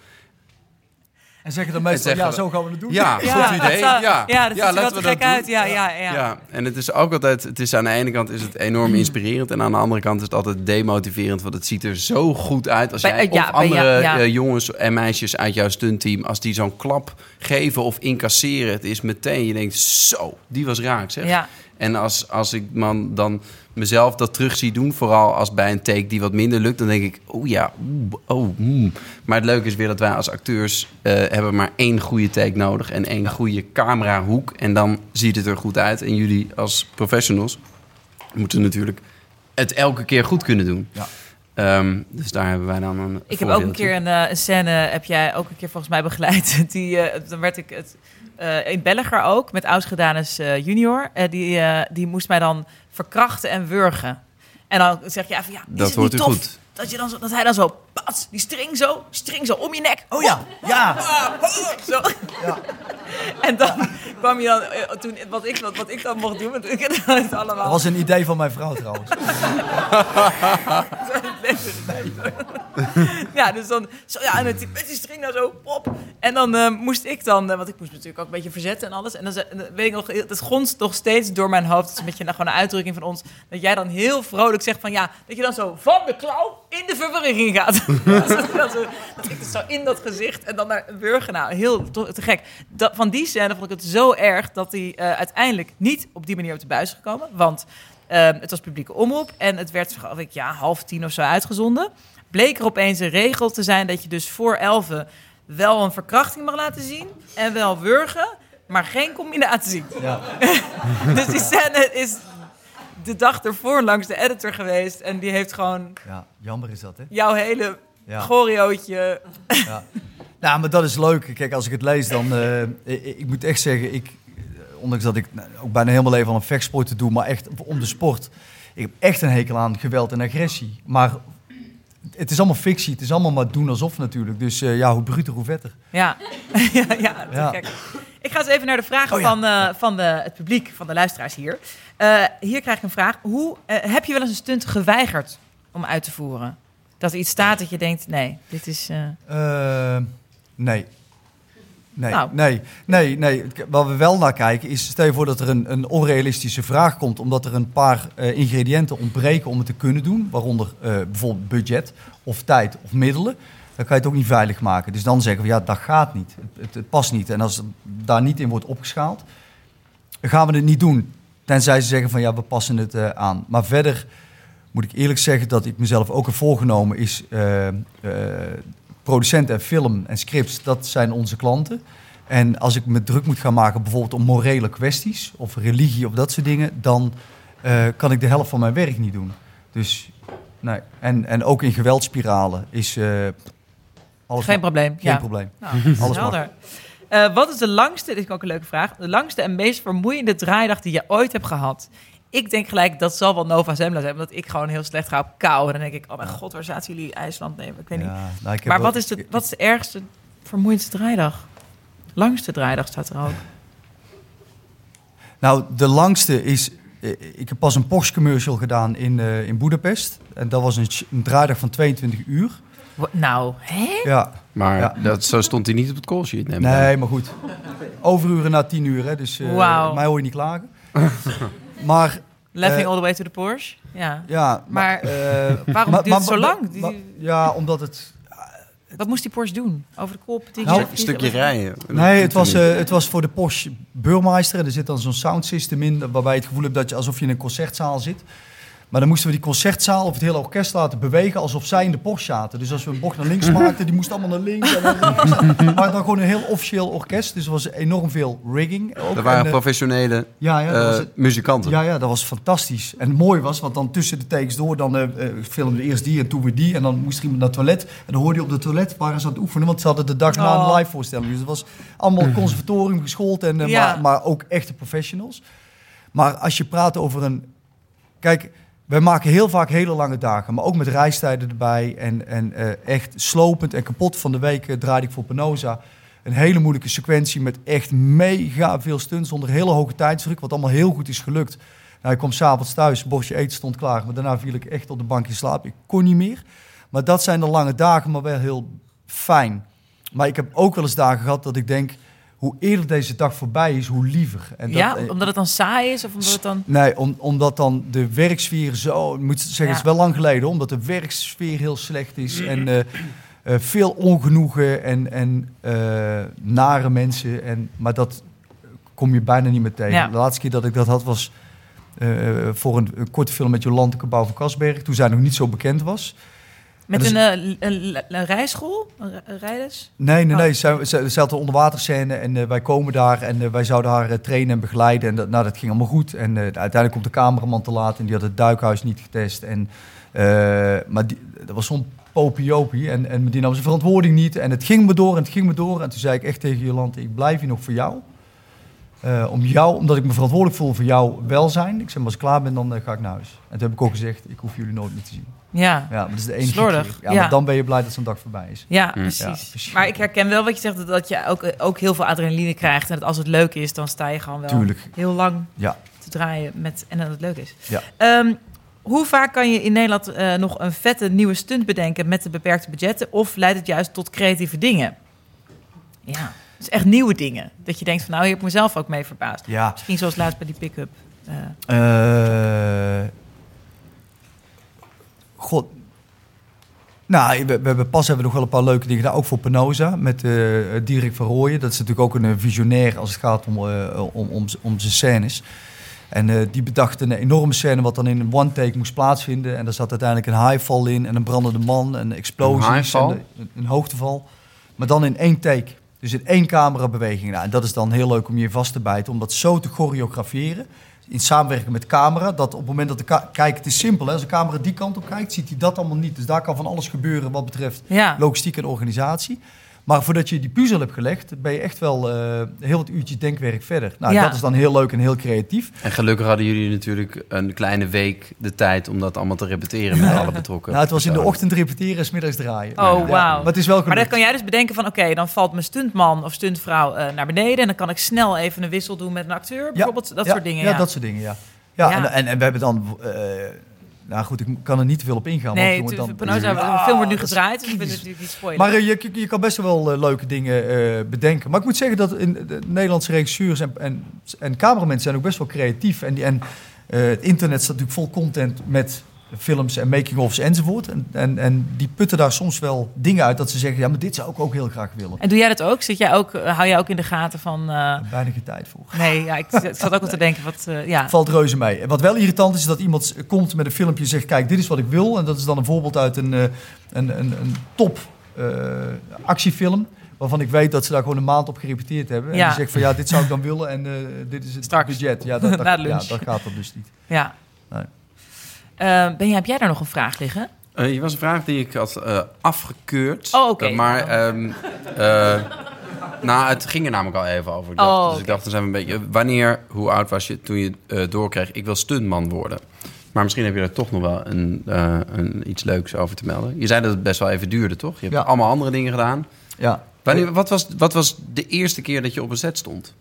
En zeggen dan meestal, ja, we- zo gaan we het doen. Ja, goed idee. zou- ja, ja, dat ziet er wel laten te we gek dat uit. Ja, ja, ja. Ja, en het is ook altijd, het is aan de ene kant is het enorm inspirerend en aan de andere kant is het altijd demotiverend, want het ziet er zo goed uit als Bij- jij ja, of andere ja, ja. eh, jongens en meisjes uit jouw stuntteam, als die zo'n klap geven of incasseren, het is meteen, je denkt, zo, die was raak, zeg. Ja. En als, als ik man dan mezelf dat terug zie doen, vooral als bij een take die wat minder lukt, dan denk ik, oh ja, oeh, oh, hmm. Maar het leuke is weer dat wij als acteurs eh, hebben maar één goede take nodig en één goede camerahoek. En dan ziet het er goed uit. En jullie als professionals moeten natuurlijk het elke keer goed kunnen doen. Ja. Ehm, dus daar hebben wij dan een Ik heb ook een keer een, eh, een scène, heb jij ook een keer volgens mij begeleid. Die, eh, dan werd ik het, eh, in Belgier ook, met Ausgedanus eh junior. Eh, die, die moest mij dan verkrachten en wurgen. En dan zeg je van ja, is Dat het niet tof goed. Dat, je dan zo, dat hij dan zo, pats, die string zo, string zo om je nek. Oh ja, ja. Zo. En dan kwam je dan, eh, toen, wat, ik, wat, wat ik dan mocht doen, want ik het Dat allemaal. was een idee van mijn vrouw trouwens. Ja, dus dan, zo, ja, en met die string nou zo, pop. En dan eh, moest ik dan, eh, want ik moest natuurlijk ook een beetje verzetten en alles. En dan, dan weet ik nog, het gonst nog steeds door mijn hoofd. Het is een beetje nou, gewoon een uitdrukking van ons. Dat jij dan heel vrolijk zegt van ja, dat je dan zo van de klauw in de verwarring gaat. Dat, ik dus zo in dat gezicht en dan naar een burger. Nou, heel te gek. Dat, van die scène vond ik het zo erg dat hij eh, uiteindelijk niet op die manier op de buis is gekomen. Want eh, het was publieke omroep en het werd, geloof ik, ja, half tien of zo uitgezonden bleek er opeens een regel te zijn dat je dus voor elfen wel een verkrachting mag laten zien en wel wurgen, maar geen combinatie. Ja. Dus die scène is de dag ervoor langs de editor geweest en die heeft gewoon ja, jammer is dat, hè? jouw hele Ja. Ja. Nou, maar dat is leuk. Kijk, als ik het lees, dan... eh, ik, ik moet echt zeggen, ik, eh, ondanks dat ik nou, ook bijna helemaal leven aan een vechtsport te doen, maar echt om de sport. Ik heb echt een hekel aan geweld en agressie. Maar het is allemaal fictie. Het is allemaal maar doen alsof natuurlijk. Dus eh, ja, hoe bruter, hoe vetter. Ja, ja, ja. Ik ga eens even naar de vragen Oh ja. van, eh, van de, het publiek, van de luisteraars hier. Eh, hier krijg ik een vraag. Hoe, heb je wel eens een stunt geweigerd om uit te voeren? Dat er iets staat dat je denkt, nee, dit is... nee. Nee, Nou. nee, nee, nee. Waar we wel naar kijken is, stel je voor dat er een, een onrealistische vraag komt, omdat er een paar eh, ingrediënten ontbreken om het te kunnen doen, waaronder eh, bijvoorbeeld budget of tijd of middelen, dan kan je het ook niet veilig maken. Dus dan zeggen we, ja, dat gaat niet. Het, het, het past niet. En als het daar niet in wordt opgeschaald, gaan we het niet doen. Tenzij ze zeggen van, ja, we passen het eh, aan. Maar verder moet ik eerlijk zeggen dat ik mezelf ook heb voorgenomen is... producenten en film en scripts, dat zijn onze klanten. En als ik me druk moet gaan maken, bijvoorbeeld om morele kwesties of religie of dat soort dingen, dan eh, kan ik de helft van mijn werk niet doen. Dus nee. En, en ook in geweldspiralen is eh, alles geen mag. probleem. Geen ja. probleem. Nou, Alles helder. Eh, wat is de langste, dit is ook een leuke vraag, de langste en meest vermoeiende draaidag die je ooit hebt gehad? Ik denk gelijk, dat zal wel Nova Zembla zijn, omdat ik gewoon heel slecht ga op kou. En dan denk ik, oh mijn god, waar zaten jullie IJsland nemen? Ik weet niet. Nou, ik Maar wel- wat is, de, wat is de ergste, vermoeiendste draaidag? Langste draaidag staat er ook. Nou, de langste is. eh, Ik heb pas een Porsche commercial gedaan in, eh in Boedapest. En dat was een, draaidag van 22 uur. Nou, hè? Ja, Maar Ja. dat, zo stond hij niet op het call sheet. nee, maar goed. Overuren na 10 uur, hè, dus eh, mij hoor je niet klagen. maar Laughing Eh, all the way to the Porsche? Ja. ja, Maar eh, waarom maar- duurt het zo lang? ja, omdat het. Wat moest die Porsche doen? Over de kop? Nou, Een stukje rijden. Nee, het was, eh, het was voor de Porsche Burmeister. En er zit dan zo'n soundsystem in, waarbij je het gevoel hebt dat je alsof je in een concertzaal zit. Maar dan moesten we die concertzaal of het hele orkest laten bewegen alsof zij in de Porsche zaten. Dus als we een bocht naar links maakten, die moest allemaal naar links. En naar maar dan gewoon een heel officieel orkest. Dus er was enorm veel rigging. Ook. Er waren En, eh, professionele ja, ja, dat eh, was het. muzikanten. Ja, ja, dat was fantastisch. En het mooie was, want dan tussen de takes door, dan filmden we eerst die en toen weer die. En dan moest er iemand naar het toilet. En dan hoorde je op het toilet, waren ze aan het oefenen, want ze hadden de dag na een Oh. live voorstelling. Dus het was allemaal conservatorium geschoold, en, Ja. maar, maar ook echte professionals. Maar als je praat over een... Kijk, wij maken heel vaak hele lange dagen, maar ook met reistijden erbij. En, en eh, echt slopend en kapot van de week eh, draaide ik voor Penosa. Een hele moeilijke sequentie met echt mega veel stunts onder hele hoge tijdsdruk, wat allemaal heel goed is gelukt. Nou, ik kwam s'avonds thuis, bordje eten stond klaar, maar daarna viel ik echt op de bank in slaap. Ik kon niet meer. Maar dat zijn de lange dagen, maar wel heel fijn. Maar ik heb ook wel eens dagen gehad dat ik denk, hoe eerder deze dag voorbij is, hoe liever. En dat, ja, eh, omdat het dan saai is of omdat het dan... Nee, om, omdat dan de werksfeer zo... Ik moet zeggen, het is wel lang geleden, omdat de werksfeer heel slecht is. En eh, eh, veel ongenoegen en, en nare mensen. En, maar dat kom je bijna niet meer tegen. Ja. De laatste keer dat ik dat had was voor een, een korte film met Jolante Cabau van Kasberg. Toen zij nog niet zo bekend was. Met dus- een, eh, een, een rijschool? Een, ri- een rijles? Nee, nee, Oh. nee. Zij, zij, zij had een onderwaterscène en eh, wij komen daar en eh, wij zouden haar trainen en begeleiden. En dat, nou, dat ging allemaal goed. En uiteindelijk komt de cameraman te laat en die had het duikhuis niet getest. En, maar die, dat was zo'n popiopie en, en die nam zijn verantwoording niet. En het ging me door en het ging me door. En toen zei ik echt tegen Jolante, ik blijf hier nog voor jou. Om jou, omdat ik me verantwoordelijk voel voor jouw welzijn. Ik zeg, maar als ik klaar ben, dan ga ik naar huis. En toen heb ik ook gezegd, ik hoef jullie nooit meer te zien. Ja. Ja, maar dat is de enige Slordig, keer. Ja, ja. maar dan ben je blij dat zo'n dag voorbij is. Ja, Mm. precies. Ja, maar ik herken wel wat je zegt, dat- dat je ook, ook heel veel adrenaline krijgt. En dat als het leuk is, dan sta je gewoon wel Tuurlijk. heel lang Ja. te draaien met, en dat het leuk is. Ja. Ehm, hoe vaak kan je in Nederland eh, nog een vette nieuwe stunt bedenken met de beperkte budgetten? Of leidt het juist tot creatieve dingen? Ja, dus echt nieuwe dingen. Dat je denkt van nou, hier heb ik mezelf ook mee verbaasd. Ja, Misschien zoals laatst bij die pick-up. eh. Eh, God. Nou, we, we hebben pas hebben nog wel een paar leuke dingen gedaan. Ook voor Penosa met eh Dirk van Rooyen. Dat is natuurlijk ook een eh, visionair als het gaat om, eh, om, om, om zijn scènes. En die bedacht een enorme scène wat dan in een one take moest plaatsvinden. En daar zat uiteindelijk een highfall in en een brandende man en explosies. Een highfall? En de- een hoogteval. Maar dan in één take. Dus in één camerabeweging. Nou, en dat is dan heel leuk om je vast te bijten. Om dat zo te choreograferen. In samenwerking met camera. Dat op het moment dat de... Kijk, het is simpel. Hè? Als de camera die kant op kijkt, ziet hij dat allemaal niet. Dus daar kan van alles gebeuren wat betreft Ja, logistiek en organisatie. Maar voordat je die puzzel hebt gelegd, ben je echt wel eh, heel wat uurtjes denkwerk verder. Nou, Ja. dat is dan heel leuk en heel creatief. En gelukkig hadden jullie natuurlijk een kleine week de tijd om dat allemaal te repeteren met alle betrokken. Nou, het was in de ochtend repeteren en 's middags draaien. Oh, Ja, wauw. Maar het is wel Maar dan kan jij dus bedenken van... oké, dan valt mijn stuntman of stuntvrouw eh, naar beneden... en dan kan ik snel even een wissel doen met een acteur. Bijvoorbeeld dat ja, soort dingen. Ja, Ja, dat soort dingen, ja. Ja, Ja. En, en, en we hebben dan... eh, nou goed, ik kan er niet te veel op ingaan. nee, want jongen, dan, de Ah, film wordt nu gedraaid, dus ik wil kritisch. natuurlijk niet spoilen. Maar eh, je, je- kan best wel eh, leuke dingen eh, bedenken. Maar ik moet zeggen dat in de Nederlandse regisseurs en, en, en cameramensen zijn ook best wel creatief. En, die- en het internet staat natuurlijk vol content met films en making-ofs enzovoort. En, en, en die putten daar soms wel dingen uit dat ze zeggen... ja, maar dit zou ik ook heel graag willen. En doe jij dat ook? Zit jij ook eh, hou jij ook in de gaten van... eh, heb Bijna geen tijd voor. nee, ja, ik, ik zat ook al te denken, wat, eh, ja. valt reuze mee. Wat wel irritant is, is dat iemand komt met een filmpje en zegt... kijk, dit is wat ik wil. En dat is dan een voorbeeld uit een, eh, een, een, een top eh, actiefilm... waarvan ik weet dat ze daar gewoon een maand op gerepeteerd hebben. En Ja. die zegt van, ja, dit zou ik dan willen en eh, dit is het Straks. budget. Ja, dat, ja, dat gaat dat dus niet. ja. Nee. Eh, ben jij, heb jij daar nog een vraag liggen? Eh, hier was een vraag die ik had eh, afgekeurd. Oh, oké. Eh, maar ehm, eh, nou, het ging er namelijk al even over. Ik dacht, Oh, dus ik dacht, dan zijn we een beetje... Wanneer, hoe oud was je toen je eh, doorkreeg... ik wil stuntman worden? Maar misschien heb je daar toch nog wel een, eh, een, iets leuks over te melden. Je zei dat het best wel even duurde, toch? Je hebt Ja. allemaal andere dingen gedaan. Ja. Wanneer, wat, was, wat was de eerste keer dat je op een set stond?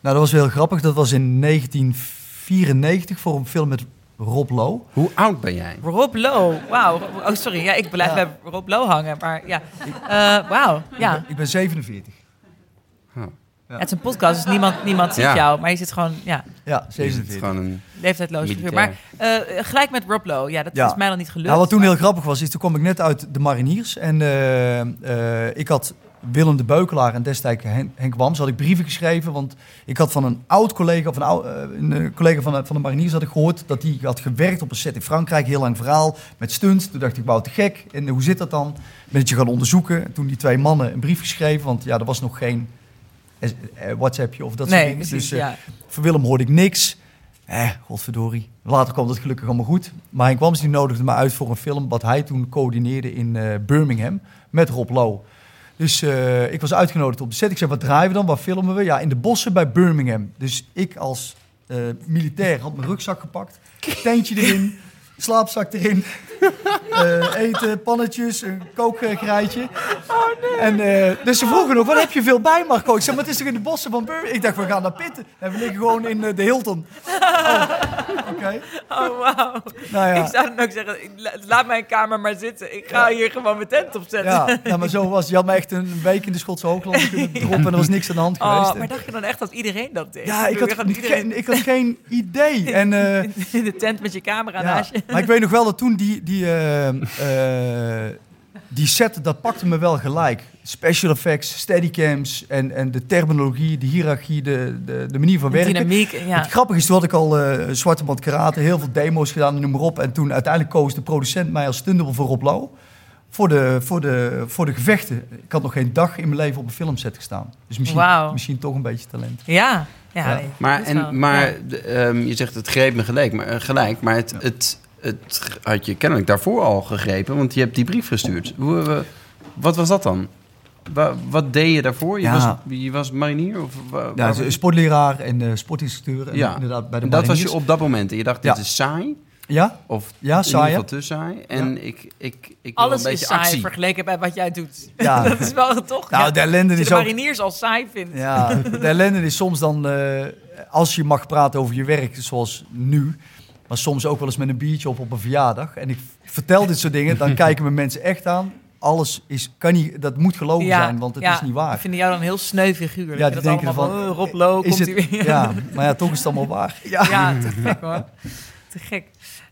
Nou, dat was heel grappig. Dat was in 1994 voor een film met Rob Lowe. Hoe oud ben jij? Rob Lowe, wauw. Oh, sorry, ja, ik blijf Ja. bij Rob Lowe hangen, maar ja. Eh, wauw, ja. Ik ben 47. Ja, Het is een podcast, dus niemand, niemand ziet Ja. jou, maar je zit gewoon, ja, Ja, Je zit 47. gewoon een... leeftijdloos figuur. Maar eh, gelijk met Rob Lowe, ja, dat Ja. is mij dan niet gelukt. Nou, wat toen maar- heel grappig was, is toen kwam ik net uit de mariniers. En eh, eh, ik had Willem de Beukelaar en destijds Hen- Henk Wams had ik brieven geschreven. Want ik had van een oud collega, of een, oud, eh, een eh, collega van de, van de mariniers had ik gehoord... dat die had gewerkt op een set in Frankrijk, heel lang verhaal, met stunts. Toen dacht ik, wauw, te gek. En hoe zit dat dan? Ben het je gaan onderzoeken. En toen die twee mannen een brief geschreven, want ja, er was nog geen eh, WhatsAppje of dat soort dingen. precies. Dus, ja. Willem hoorde ik niks. Eh, godverdorie. Later kwam dat gelukkig allemaal goed. Maar Henk Wams die nodigde me uit voor een film... wat hij toen coördineerde in Birmingham met Rob Lowe. Dus eh, ik was uitgenodigd op de set. Ik zei, wat draaien we dan? Waar filmen we? Ja, in de bossen bij Birmingham. Dus ik als eh, militair had mijn rugzak gepakt. Tentje erin. Slaapzak erin. Eh, eten, pannetjes, een kookgereitje. En, eh, dus ze vroegen nog, wat heb je veel bij, Marco? Ik zei, maar het is toch in de bossen van Birmingham? Ik dacht, we gaan naar pitten. En we liggen gewoon in eh, de Hilton. Oh, Oké. Oh, wauw. Nou ja. Ik zou dan ook zeggen, laat mijn kamer maar zitten. Ik ga hier gewoon mijn tent opzetten. Ja, nou, maar zo was Je had me echt een week in de Schotse Hooglanden kunnen droppen... en er was niks aan de hand geweest. Oh, maar dacht je dan echt dat iedereen dat deed? ja, ik had, iedereen geen, ik had geen idee. En... eh, in de tent met je camera Ja, naast je. Maar ik weet nog wel dat toen die, die, eh, eh, die set, dat pakte me wel gelijk. Special effects, steadycams en, en de terminologie, de hiërarchie, de, de, de manier van De werken. dynamiek, ja. Het grappige is, toen had ik al eh, zwarte band karate, heel veel demo's gedaan, noem maar op. En toen uiteindelijk koos de producent mij als stuntdouble voor Rob Lowe. Voor de, voor, de, voor de gevechten. Ik had nog geen dag in mijn leven op een filmset gestaan. Dus misschien, misschien toch een beetje talent. Ja, ja. Maar, en, maar ja. de, ehm, je zegt het greep me gelijk, maar, gelijk, maar het, het, het had je kennelijk daarvoor al gegrepen, want je hebt die brief gestuurd. Hoe, wat was dat dan? Wa- wat deed je daarvoor? Je, Ja. was, je was marinier? Of, wa- Ja, dus sportleraar en eh, sportinstructeur. En ja. inderdaad bij de En dat was je op dat moment. En je dacht, dit Ja. is saai. Ja, Of Ja, in saai, ieder hè? geval te saai. En ik, ik, ik wil Alles een beetje is saai actie. vergeleken bij wat jij doet. Ja. dat is wel toch? Nou, ja. de ellende is de ook- mariniers al saai vindt. Ja, de ellende is soms dan, eh, als je mag praten over je werk, zoals nu, maar soms ook wel eens met een biertje op op een verjaardag. En ik vertel dit soort dingen, dan kijken me mensen echt aan. Alles is, kan niet, dat moet gelogen zijn, want het ja, is niet waar. Ik vind jou dan een heel sneu figuur. Ja, die dat denken allemaal van, van, oh, Rob komt het, hij weer. Ja, maar ja, toch is het allemaal waar. Ja. Ja, te gek hoor. Te gek.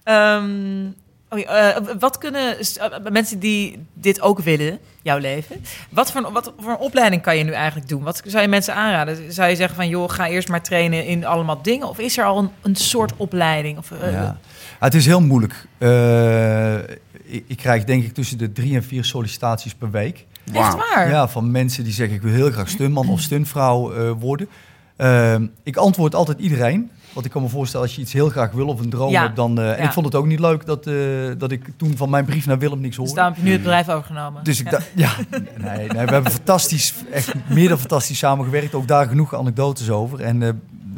Ehm, oh eh, wat kunnen eh, mensen die dit ook willen, jouw leven, wat voor, een- wat voor een opleiding kan je nu eigenlijk doen? Wat zou je mensen aanraden? Zou je zeggen van, joh, ga eerst maar trainen in allemaal dingen? Of is er al een, een soort opleiding? Of, eh, Ja. Het is heel moeilijk. Eh, ik, ik krijg denk ik tussen de drie en vier sollicitaties per week. Echt waar? Ja, van mensen die zeggen ik wil heel graag stuntman of stuntvrouw eh, worden. Ehm, ik antwoord altijd iedereen. Want ik kan me voorstellen als je iets heel graag wil of een droom Ja. hebt. Dan, eh, En Ja. ik vond het ook niet leuk dat, eh, dat ik toen van mijn brief naar Willem niks Dus hoorde. daarom heb je nu het bedrijf overgenomen. Dus ik Ja. dacht, ja, nee, nee, we hebben fantastisch, echt meer dan fantastisch samengewerkt. Ook daar genoeg anekdotes over. En eh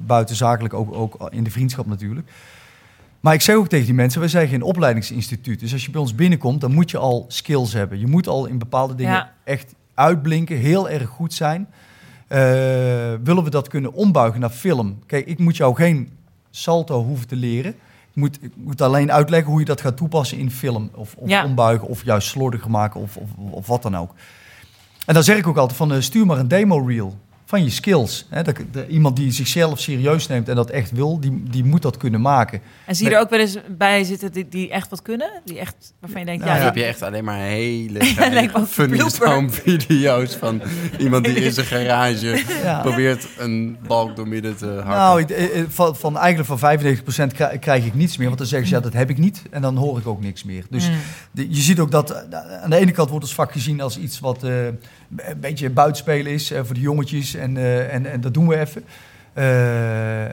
buitenzakelijk ook, ook in de vriendschap natuurlijk. Maar ik zeg ook tegen die mensen, wij zijn geen opleidingsinstituut. Dus als je bij ons binnenkomt, dan moet je al skills hebben. Je moet al in bepaalde dingen Ja. echt uitblinken, heel erg goed zijn. Eh, willen we dat kunnen ombuigen naar film? Kijk, ik moet jou geen salto hoeven te leren. Ik moet, ik moet alleen uitleggen hoe je dat gaat toepassen in film. Of, of Ja. ombuigen, of juist slordiger maken, of, of, of wat dan ook. En dan zeg ik ook altijd van, eh, stuur maar een demo reel van je skills. Hè, dat, de- iemand die zichzelf serieus neemt en dat echt wil, die, die moet dat kunnen maken. En zie je er ook wel eens bij zitten die, die echt wat kunnen? Die echt, waarvan je denkt, Nou, ja, Dan die- heb je echt alleen maar hele funny video's van iemand die in zijn garage Ja. probeert een balk door midden te hakken. Nou, ik- eh, eh, van, van eigenlijk van 95% krij- krijg ik niets meer. Want dan zeggen ze, ja, dat heb ik niet. En dan hoor ik ook niks meer. Dus Mm. de- je ziet ook dat eh, aan de ene kant wordt ons vak gezien als iets wat eh, een beetje buitenspelen is eh, voor de jongetjes. En, eh, en, en dat doen we even. Eh,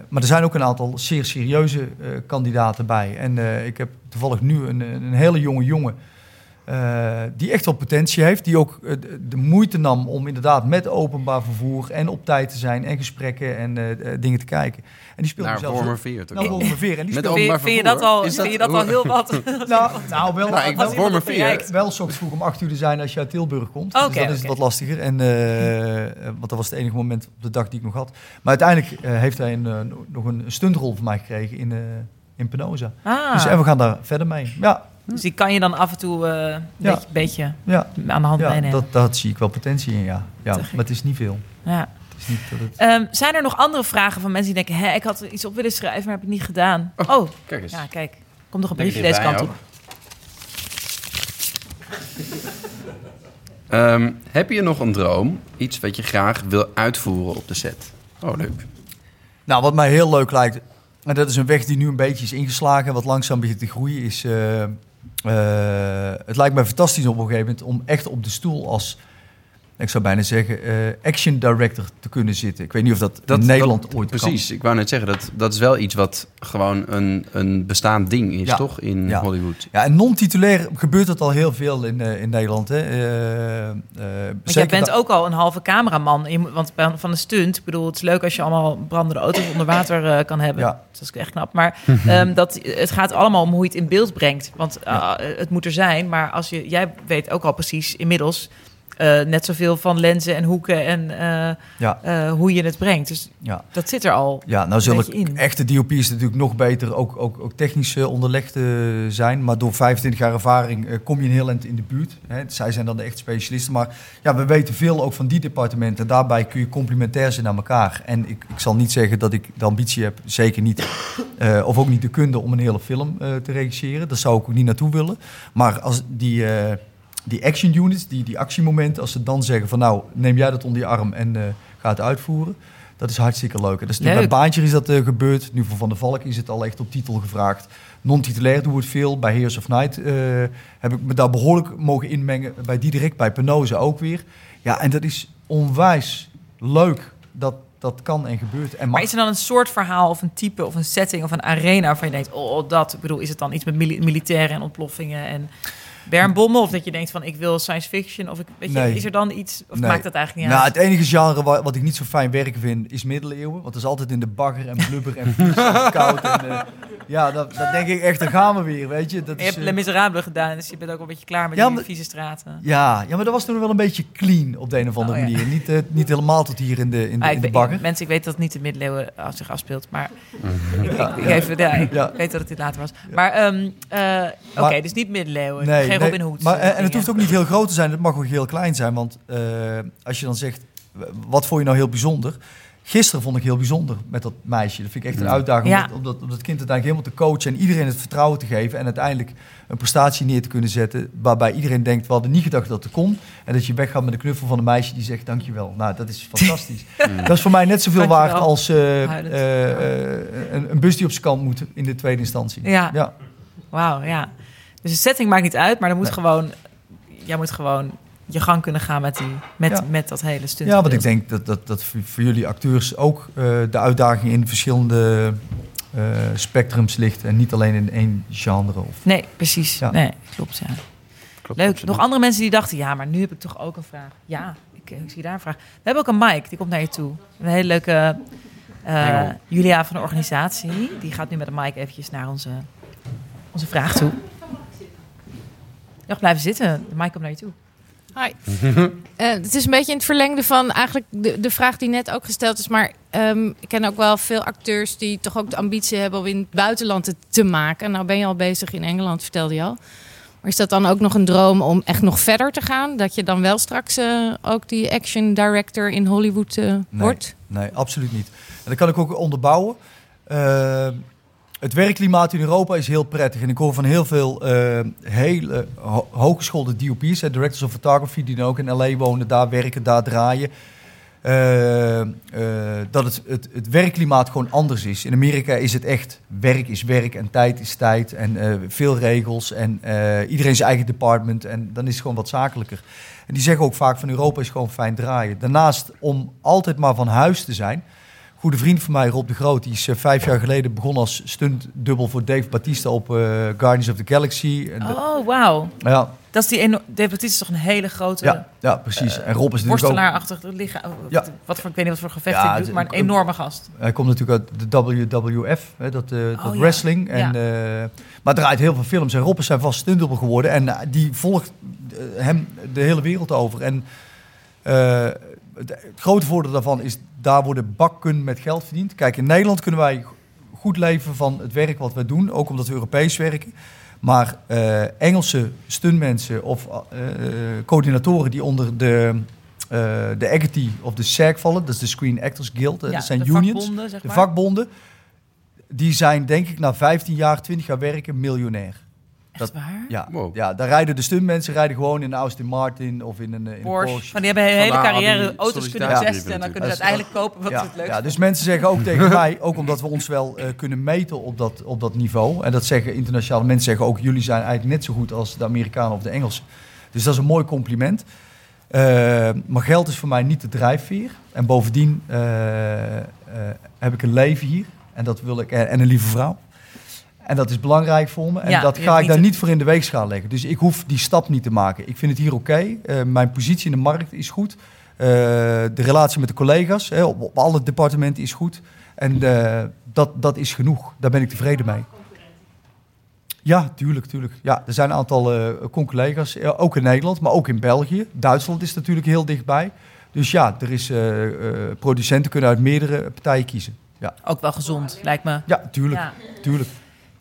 maar er zijn ook een aantal zeer serieuze kandidaten bij. En ik heb toevallig nu een, een hele jonge jongen. Eh, die echt wel potentie heeft. Die ook eh, de- moeite nam om inderdaad met openbaar vervoer en op tijd te zijn en gesprekken en eh, dingen te kijken. En die speelde Naar zelfs Wormerveer toch? naar Wormerveer. En die Met speelde- vind, je- openbaar vind je vervoer. dat al, Is dat- vind je dat al heel wat? nou, nou, wel, Nou, ik wel, Wormerveer. wel s ochtends vroeg om acht uur te zijn als je uit Tilburg komt. Oké, dus dan is het wat lastiger. En, want dat was het enige moment op de dag die ik nog had. Maar uiteindelijk eh, heeft hij een, nog een stuntrol van mij gekregen in, eh, in Penosa. Ah, Dus, en we gaan daar verder mee. Ja, dus die kan je dan af en toe eh, een Ja. beetje, beetje ja, aan de hand ja meenemen. dat, dat zie ik wel potentie in, ja. ja maar het is niet veel. Ja. Het is niet dat het... Ehm, zijn er nog andere vragen van mensen die denken... Hé, ik had er iets op willen schrijven, maar heb ik niet gedaan. Oh, Kijk eens. ja, kijk. Komt nog een briefje je deze kant op. Ehm, heb je nog een droom? Iets wat je graag wil uitvoeren op de set? Oh, leuk. Nou, wat mij heel leuk lijkt, en dat is een weg die nu een beetje is ingeslagen en wat langzaam begint te groeien, is. eh, eh, het lijkt mij fantastisch op een gegeven moment om echt op de stoel als, ik zou bijna zeggen, eh, action director te kunnen zitten. Ik weet niet of dat, in Nederland dat- ooit kan. Precies, ik wou net zeggen, dat, dat is wel iets wat gewoon een, een bestaand ding is, Ja. toch? In Ja. Hollywood. Ja, en non-titulair gebeurt dat al heel veel in, eh, in Nederland. Hè. Eh, eh, Want jij bent ook al een halve cameraman. Want van de stunt, ik bedoel, het is leuk als je allemaal brandende auto's onder water eh, kan hebben. Ja. Dat is echt knap. Maar ehm, dat, het gaat allemaal om hoe je het in beeld brengt. Want het moet er zijn. Maar als je, jij weet ook al precies inmiddels eh, net zoveel van lenzen en hoeken en eh, Ja, eh, hoe je het brengt. Dus ja. dat zit er al. Ja, nou zullen echte DOP's natuurlijk nog beter ook, ook, ook technisch onderlegd zijn. Maar door 25 jaar ervaring kom je een heel eind in de buurt. Hè. Zij zijn dan de echte specialisten. Maar ja, we weten veel ook van die departementen. Daarbij kun je complementair zijn aan elkaar. En ik, ik zal niet zeggen dat ik de ambitie heb, zeker niet. of ook niet de kunde om een hele film te regisseren. Daar zou ik ook niet naartoe willen. Maar als die... die action units, die, die actiemomenten, als ze dan zeggen van nou, neem jij dat onder je arm en eh, ga het uitvoeren. Dat is hartstikke leuk. En dat is natuurlijk Leuk. bij Baantje is dat eh, gebeurd. Nu voor Van der Valk is het al echt op titel gevraagd. Non-titulair doen we het veel. Bij Heroes of Night eh, heb ik me daar behoorlijk mogen inmengen. Bij Diederik, bij Penose ook weer. Ja, en dat is onwijs leuk dat dat kan en gebeurt. En Maar is er dan een soort verhaal of een type of een setting of een arena waarvan je denkt, oh, dat, ik bedoel, is het dan iets met mili- militairen en ontploffingen en bermbommen? Of dat je denkt van, ik wil science fiction? Of ik, weet je, Nee. is er dan iets, of Nee. maakt dat eigenlijk niet Nou, uit? het enige genre wa- wat ik niet zo fijn werken vind, is middeleeuwen. Want het is altijd in de bagger en blubber en en koud. En, eh, ja, dat, dat denk ik echt, daar gaan we weer, weet je. Dat Je is, hebt eh, Les Miserables gedaan, dus je bent ook een beetje klaar met Ja, die maar- vieze straten. ja, ja, maar dat was toen wel een beetje clean op de een of andere Oh, ja. manier. Niet, eh, niet helemaal tot hier in de, in de, Ah, in ik de mensen, ik weet dat het niet de middeleeuwen af- zich afspeelt, maar ik, ik, ik even, ja, ik Ja. weet dat het dit later was. Maar ehm, eh, oké, dus niet middeleeuwen, Nee, geen nee, Robin Hood. Maar, en, en het hoeft ook niet heel groot te zijn, het mag ook heel klein zijn. Want eh, als je dan zegt, wat vond je nou heel bijzonder? Gisteren vond ik heel bijzonder met dat meisje. Dat vind ik echt een Ja. uitdaging Ja. om, dat, om, dat, om dat kind uiteindelijk helemaal te coachen... en iedereen het vertrouwen te geven... en uiteindelijk een prestatie neer te kunnen zetten... waarbij iedereen denkt, we hadden niet gedacht dat het kon... en dat je weggaat met een knuffel van een meisje die zegt dankjewel. Nou, dat is fantastisch. dat is voor mij net zoveel Dankjewel. waard als eh, eh, eh, een, een bus die op zijn kant moet in de tweede instantie. Ja. ja. Wauw, ja. Dus de setting maakt niet uit, maar er moet Nee. gewoon, jij moet gewoon je gang kunnen gaan met, die, met, Ja. met dat hele stunt. Ja, want ik denk dat, dat, dat voor voor jullie acteurs ook eh, de uitdaging in verschillende eh, spectrums ligt. En niet alleen in één genre. Of... Nee, precies. Ja. Nee, klopt, ja. Klopt, Leuk. Nog andere mensen die dachten, ja, maar nu heb ik toch ook een vraag. Ja, ik, ik zie daar een vraag. We hebben ook een Mike, die komt naar je toe. Een hele leuke eh, Engel. Julia van de organisatie. Die gaat nu met een Mike eventjes naar onze, onze vraag toe. Mag blijven zitten. De Mike komt naar je toe. Hi. Eh, het is een beetje in het verlengde van eigenlijk de, de vraag die net ook gesteld is. Maar ehm, ik ken ook wel veel acteurs die toch ook de ambitie hebben om in het buitenland het te maken. Nou ben je al bezig in Engeland, vertelde je al. Maar is dat dan ook nog een droom om echt nog verder te gaan? Dat je dan wel straks eh, ook die action director in Hollywood eh, wordt? Nee, absoluut niet. En dat kan ik ook onderbouwen. Het werkklimaat in Europa is heel prettig. En ik hoor van heel veel eh, hele ho DOP's, hè, directors of photography, die dan ook in LA wonen, daar werken, daar draaien. eh, eh, dat het, het, werkklimaat gewoon anders is. In Amerika is het echt werk is werk en tijd is tijd en veel regels en iedereen zijn eigen department en dan is het gewoon wat zakelijker. En die zeggen ook vaak van Europa is gewoon fijn draaien. Daarnaast om altijd maar van huis te zijn. Goede vriend van mij, Rob de Groot, die is eh, vijf jaar geleden begonnen als stuntdubbel voor Dave Batista op eh, Guardians of the Galaxy. En Oh, wauw. ja, Dat is die eno- Dave Bautista is toch een hele grote ja, ja, precies. en Rob is natuurlijk ook... worstelaarachtig lichaam. Ja. Wat voor, ik weet niet wat voor gevecht Ja, hij doet, maar een enorme gast. Hij komt natuurlijk uit de WWF, hè, dat, eh, dat Oh, ja. wrestling. En, Ja. eh, maar draait heel veel films. En Rob is zijn vast stuntdubbel geworden. En eh, die volgt eh, hem de hele wereld over. En eh, het grote voordeel daarvan is, daar worden bakken met geld verdiend. Kijk, in Nederland kunnen wij goed leven van het werk wat wij doen. Ook omdat we Europees werken. Maar eh, Engelse stuntmensen of eh, eh, coördinatoren die onder de, eh de Agility of de SAG vallen, dat is de Screen Actors Guild, Ja, dat zijn de unions, vakbonden, zeg de vakbonden, die zijn denk ik na 15 jaar, 20 jaar werken miljonair. Dat, waar? ja, Wow. ja, daar rijden de stuntmensen rijden gewoon in een Aston Martin of in een, in een Porsche. Porsche. Van die hebben een hele Vandaar carrière auto's kunnen testen. En dan kunnen ze uiteindelijk kopen wat ja, het leuk ja, dus mensen zeggen ook tegen mij, ook omdat we ons wel eh, kunnen meten op dat, op dat niveau. En dat zeggen internationale mensen zeggen ook, jullie zijn eigenlijk net zo goed als de Amerikanen of de Engelsen. Dus dat is een mooi compliment. Eh, maar geld is voor mij niet de drijfveer. En bovendien eh, eh, heb ik een leven hier. En dat wil ik. En een lieve vrouw. En dat is belangrijk voor me. En Ja, dat ga ik daar niet niet voor in de weegschaal leggen. Dus ik hoef die stap niet te maken. Ik vind het hier oké. Eh, mijn positie in de markt is goed. Eh, de relatie met de collega's hè, op, op alle departementen is goed. En eh, dat, dat is genoeg. Daar ben ik tevreden mee. Ja, tuurlijk, tuurlijk. Ja, er zijn een aantal collega's, ook in Nederland, maar ook in België. Duitsland is natuurlijk heel dichtbij. Dus ja, er is, producenten kunnen uit meerdere partijen kiezen. Ja, Ook wel gezond, lijkt me. ja tuurlijk, Ja. tuurlijk.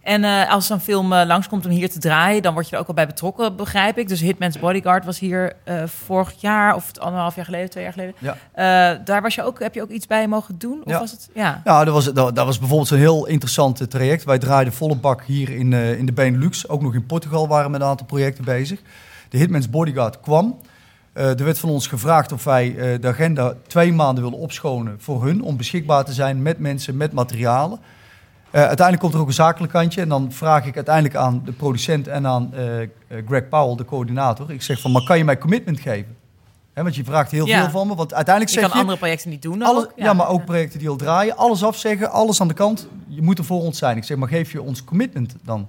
En eh, als zo'n film eh, langskomt om hier te draaien, dan word je er ook al bij betrokken, begrijp ik. Dus Hitman's Bodyguard was hier eh, vorig jaar of anderhalf jaar geleden, twee jaar geleden. Ja. Daar was je ook, heb je ook iets bij mogen doen? Of Ja. was het? Ja. Nou, dat was, dat, dat was bijvoorbeeld zo'n heel interessant traject. Wij draaiden volle bak hier in, in de Benelux. Ook nog in Portugal waren we met een aantal projecten bezig. De Hitman's Bodyguard kwam. Er werd van ons gevraagd of wij de agenda twee maanden willen opschonen voor hun. Om beschikbaar te zijn met mensen, met materialen. Eh, uiteindelijk komt er ook een zakelijk kantje. En dan vraag ik uiteindelijk aan de producent en aan eh, eh, Greg Powell, de coördinator. Ik zeg van, maar kan je mij commitment geven? Hè, want je vraagt heel Ja. veel van me. Want uiteindelijk Je zeg kan je... andere projecten niet doen Alles, ja. maar ook projecten die al draaien. Alles afzeggen, alles aan de kant. Je moet er voor ons zijn. Ik zeg, maar geef je ons commitment dan?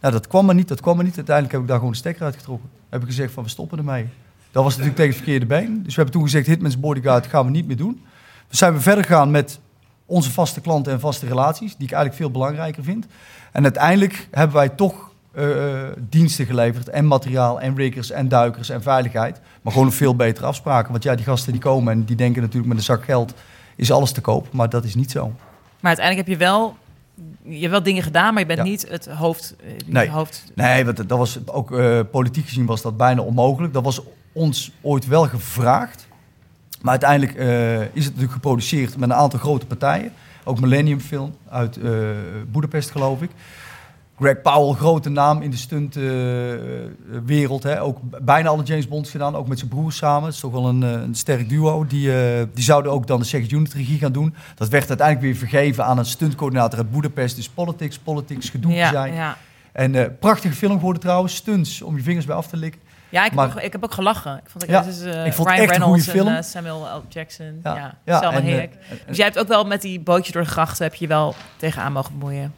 Nou, dat kwam maar niet, dat kwam maar niet. Uiteindelijk heb ik daar gewoon de stekker uitgetrokken. Heb ik gezegd van, we stoppen ermee. Dat was natuurlijk tegen het verkeerde been. Dus we hebben toen gezegd, Hitman's Bodyguard gaan we niet meer doen. We zijn we verder gegaan met onze vaste klanten en vaste relaties. Die ik eigenlijk veel belangrijker vind. En uiteindelijk hebben wij toch eh, eh, diensten geleverd. En materiaal, en riggers, en duikers, en veiligheid. Maar gewoon een veel betere afspraken. Want ja, die gasten die komen en die denken natuurlijk met een zak geld is alles te koop. Maar dat is niet zo. Maar uiteindelijk heb je wel, je hebt wel dingen gedaan, maar je bent Ja. niet het hoofd. eh, Nee. hoofd Nee, want dat was ook politiek gezien was dat bijna onmogelijk. Dat was ons ooit wel gevraagd. Maar uiteindelijk eh, is het natuurlijk geproduceerd met een aantal grote partijen. Ook Millennium Film uit eh Boedapest, geloof ik. Greg Powell, grote naam in de stuntwereld. hè ook bijna alle James Bonds gedaan, ook met zijn broers samen. Het is toch wel een, eh, een sterk duo. Die, eh, die zouden ook dan de Second Unit regie gaan doen. Dat werd uiteindelijk weer vergeven aan een stuntcoördinator uit Boedapest. Dus politics, politics, gedoe ja, zijn. ja. En eh, prachtige film geworden trouwens. Stunts om je vingers bij af te likken. Ja, ik, heb ook, ik heb ook gelachen. Ik vond, Ja, dit is, eh, ik vond Ryan het echt een Reynolds goede film. en eh, Samuel L. Jackson. Ja, Ja, ja, ja, Selma en, eh, Hayek. Dus jij hebt ook wel met die bootje door de grachten... heb je wel tegenaan mogen bemoeien.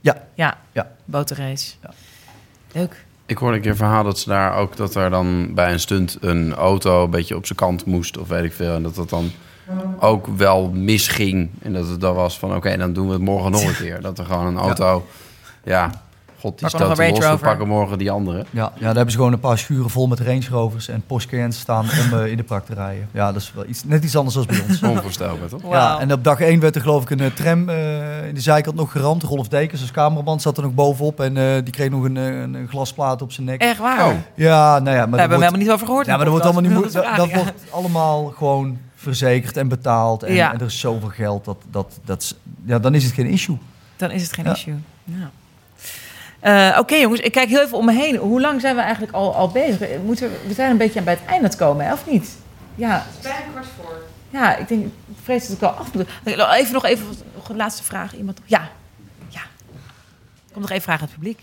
Ja. Ja, Ja. botenrace. Ja. Leuk. Ik hoorde een keer een verhaal dat ze daar ook dat er dan bij een stunt een auto een beetje op zijn kant moest of weet ik veel. En dat dat dan ook wel misging. En dat het dan was van oké, dan doen we het morgen nog een keer. Dat er gewoon een auto, ja, god die er stoot los, Range we Rover. pakken morgen die andere. Ja, ja, daar hebben ze gewoon een paar schuren vol met Range Rovers en Porsche staan om eh, in de prak te rijden. Ja, dat is wel iets, net iets anders dan bij ons. Onvoorstelbaar toch? Ja, en op dag 1 werd er geloof ik een eh, tram eh, in de zijkant nog geramd. Rolf Dekens als cameraman zat er nog bovenop en eh, die kreeg nog een, een, een glasplaat op zijn nek. Echt waar? Oh. Ja, nou ja, maar Daar hebben we dat wordt, helemaal niet over gehoord. ja, maar dat wordt allemaal niet bedoel, dat, wordt allemaal gewoon verzekerd en betaald en, Ja. en er is zoveel geld dat, dat, dat ja, dan is het geen issue. Dan is het geen Ja. issue. Ja. Eh, Oké jongens, ik kijk heel even om me heen. Hoe lang zijn we eigenlijk al, al bezig? Moeten we, we zijn een beetje bij het einde het komen, hè, of niet? Ja. Bijna kwart voor. Ja, ik denk, ik vrees dat ik al af moet. Even nog even nog een laatste vraag. Iemand? Ja. Ja. Kom nog even vragen aan het publiek.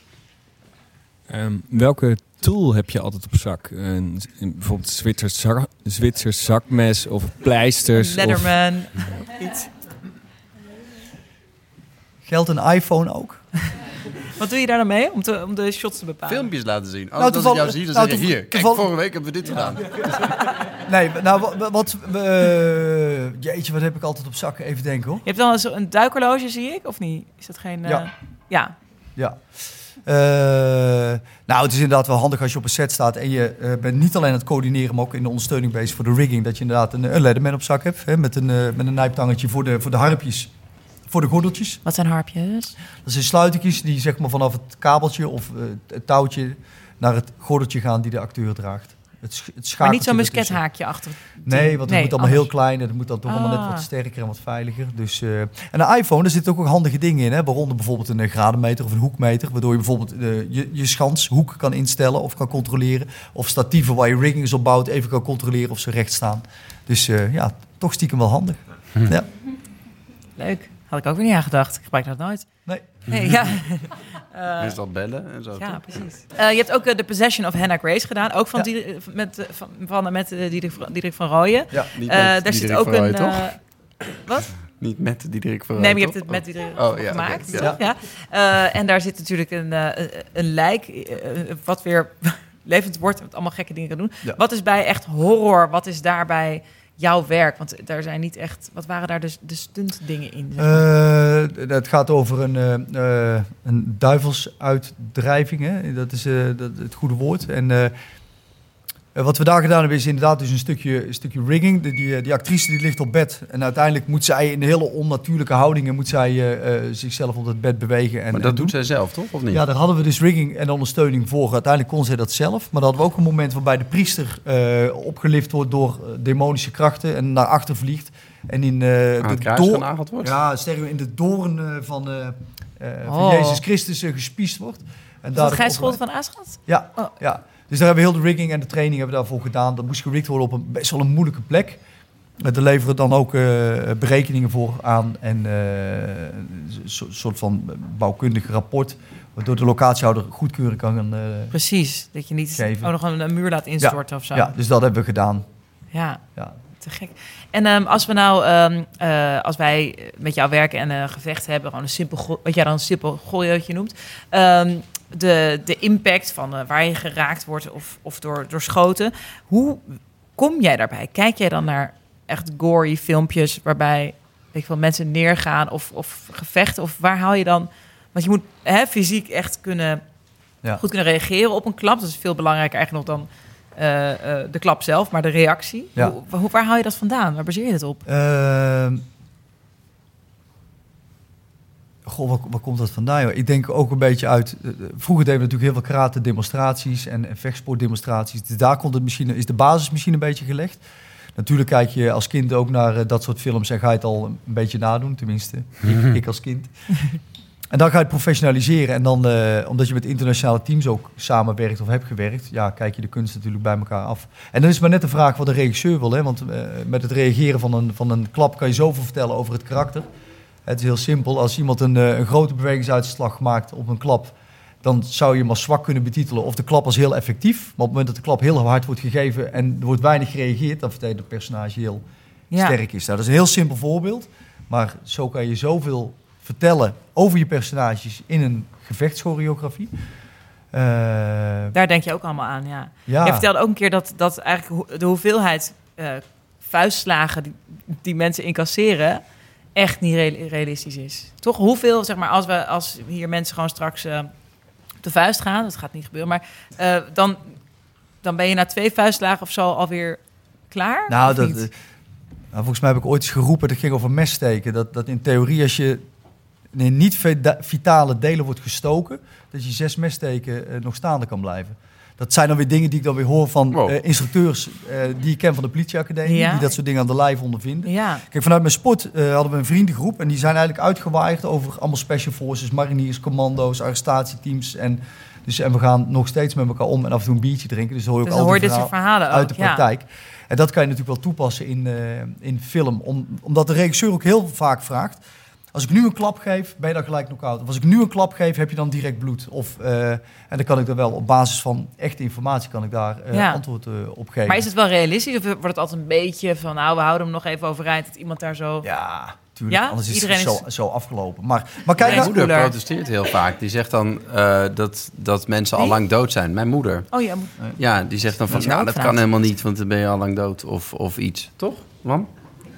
Ehm, welke tool heb je altijd op zak? Een, een- bijvoorbeeld Zwitsers, zak, Zwitsers zakmes of pleisters? Of, Letterman. Iets. Geldt een iPhone ook? Wat doe je daar dan mee om, te, om de shots te bepalen? Filmpjes laten zien. Als Nou, dat ik jou zie, dan nou, zeg je hier. Kijk, vorige week hebben we dit gedaan. Nee, nou, wa- wa- wat... eh, jeetje, wat heb ik altijd op zak? Even denken hoor. Je hebt zo een duikhorloge, zie ik, of niet? Is dat geen... eh, Ja. Ja. Ja. Eh, nou, het is inderdaad wel handig als je op een set staat en je bent niet alleen aan het coördineren, maar ook in de ondersteuning bezig voor de rigging. Dat je inderdaad een, een op zak hebt, hè, met, een, met een nijptangetje voor de, voor de harpjes, voor de gordeltjes. Wat zijn harpjes? Dat zijn sluitertjes die zeg maar vanaf het kabeltje of eh, het touwtje naar het gordeltje gaan die de acteur draagt. het, sch- het Maar niet zo'n muskethaakje achter. Nee, want het Nee, moet allemaal heel klein en het moet dan toch allemaal net Ah. wat sterker en wat veiliger. Dus, eh, en een iPhone, daar zitten ook handige dingen in. Hè? Waaronder bijvoorbeeld een eh, gradenmeter of een hoekmeter. Waardoor je bijvoorbeeld je, je schanshoek kan instellen of kan controleren. Of statieven waar je riggings op bouwt even kan controleren of ze recht staan. Dus eh, ja, toch stiekem wel handig. Ja. Leuk. Had ik ook weer niet aan gedacht. Ik gebruik dat nooit. Nee. Nee, ja. Eh, Meestal bellen en zo. ja, toch? precies. Eh, je hebt ook de The Possession of Hannah Grace gedaan. Ook van Ja. Diederik- met, eh, van, van, met eh, Diederik, van- Diederik van Rooyen. Ja. Niet Eh, met daar Diederik zit ook van Rooij, een... toch? eh, wat? Niet met Diederik van Nee, maar je hebt het met Diederik Oh, ja, gemaakt. Ja. Eh, en daar zit natuurlijk een, eh, een lijk, eh, eh, wat weer levend wordt, wat allemaal gekke dingen kan doen. Ja. Wat is bij echt horror? Wat is daarbij jouw werk? Want daar zijn niet echt... Wat waren daar de, de stuntdingen in? maar? Eh, het gaat over een, eh, een duivelsuitdrijving. Hè? Dat is dat, het goede woord. En eh, eh, wat we daar gedaan hebben is inderdaad dus een stukje, een stukje rigging. Die, die, die actrice die ligt op bed. En uiteindelijk moet zij in hele onnatuurlijke houdingen moet zij, eh, eh, zichzelf op het bed bewegen. En, Maar en dat doen. doet zij zelf, toch? Of niet? Ja, daar hadden we dus rigging en ondersteuning voor. Uiteindelijk kon zij dat zelf. Maar dan hadden we ook een moment waarbij de priester eh, opgelift wordt door eh, demonische krachten en naar achter vliegt. En in eh het de kruis door- genageld wordt? ja, sterker in de doorn eh, van, eh, eh, van Oh. Jezus Christus uh, gespiest wordt. En Is dat daardoor Gijs van Aschat? Ja, Oh. ja. Dus daar hebben we heel de rigging en de training hebben we daarvoor gedaan. Dat moest gericht worden op een best wel een moeilijke plek. Daar leveren dan ook eh, berekeningen voor aan en eh, een so- soort van bouwkundig rapport. Waardoor de locatiehouder goedkeuring kan eh, Precies. Dat je niet Geven. ook nog een, een muur laat instorten of zo. ja, dus dat hebben we gedaan. ja. Ja. Te gek. En ehm, als we nou, ehm, eh, als wij met jou werken en een gevecht hebben, gewoon een simpel, wat jij dan een simpel gooiootje noemt, ehm, de, de impact van eh, waar je geraakt wordt of, of door, door schoten, hoe kom jij daarbij? Kijk jij dan naar echt gory filmpjes waarbij ik veel, mensen neergaan of, of gevechten? Of waar haal je dan, want je moet hè, fysiek echt kunnen, Ja. goed kunnen reageren op een klap. Dat is veel belangrijker eigenlijk nog dan eh, eh, de klap zelf, maar de reactie. Ja. Hoe, hoe- waar haal je dat vandaan? Waar baseer je het op? Goh, waar, waar komt dat vandaan? joh? Ik denk ook een beetje uit. eh, vroeger deden we natuurlijk heel veel karate demonstraties en, en vechtsportdemonstraties. Dus daar komt het misschien, is de basis misschien een beetje gelegd. Natuurlijk kijk je als kind ook naar eh, dat soort films en ga je het al een beetje nadoen, tenminste. ik, ik als kind. En dan ga je het professionaliseren. En dan, eh, omdat je met internationale teams ook samenwerkt of hebt gewerkt, ja, kijk je de kunst natuurlijk bij elkaar af. En dan is maar net de vraag wat de regisseur wil. Hè? Want eh, met het reageren van een, van een klap kan je zoveel vertellen over het karakter. Het is heel simpel. Als iemand een, eh, een grote bewegingsuitslag maakt op een klap, dan zou je hem als zwak kunnen betitelen. Of de klap als heel effectief. Maar op het moment dat de klap heel hard wordt gegeven en er wordt weinig gereageerd, dan dat het personage heel Ja. sterk is. Nou, dat is een heel simpel voorbeeld. Maar zo kan je zoveel vertellen over je personages in een gevechtschoreografie. Eh, Daar denk je ook allemaal aan, ja. ja. Je vertelde ook een keer dat, dat eigenlijk de hoeveelheid eh, vuistslagen die, die mensen incasseren echt niet real- realistisch is. Toch? Hoeveel, zeg maar, als, we, als hier mensen gewoon straks eh, op de vuist gaan, dat gaat niet gebeuren, maar eh, dan, dan ben je na twee vuistslagen of zo alweer klaar? Nou, dat, eh, nou, volgens mij heb ik ooit eens geroepen, dat ging over messteken. Dat, dat in theorie als je in niet vita- vitale delen wordt gestoken, dat je zes messteken nog staande kan blijven. Dat zijn dan weer dingen die ik dan weer hoor van Wow. eh, instructeurs eh, die ik ken van de politieacademie, Ja. die dat soort dingen aan de lijf ondervinden. ja, Kijk, vanuit mijn sport eh, hadden we een vriendengroep en die zijn eigenlijk uitgewaaid over allemaal special forces, mariniers, commando's, arrestatieteams. En, dus, en we gaan nog steeds met elkaar om en af en toe een biertje drinken. Dus dan hoor je dus ook al die dit soort verhaal- verhalen ook. uit de ja. praktijk. En dat kan je natuurlijk wel toepassen in, eh, in film. Om, omdat de regisseur ook heel vaak vraagt... Als ik nu een klap geef, ben je dan gelijk knock-out? Of als ik nu een klap geef, heb je dan direct bloed? Of, eh, en dan kan ik er wel op basis van echte informatie kan ik daar eh, Ja. antwoord eh, op geven. Maar is het wel realistisch of wordt het altijd een beetje van, nou, we houden hem nog even overeind dat iemand daar zo... Ja, tuurlijk. Ja? Anders is Iedereen het is- zo, zo afgelopen. Maar, maar kijk, Mijn moeder cooler. protesteert heel vaak. Die zegt dan eh, dat, dat mensen al lang dood zijn. Mijn moeder. Oh ja, Ja, die zegt dan van, nou, dat kan helemaal niet, want dan ben je al lang dood of, of iets. Toch, man?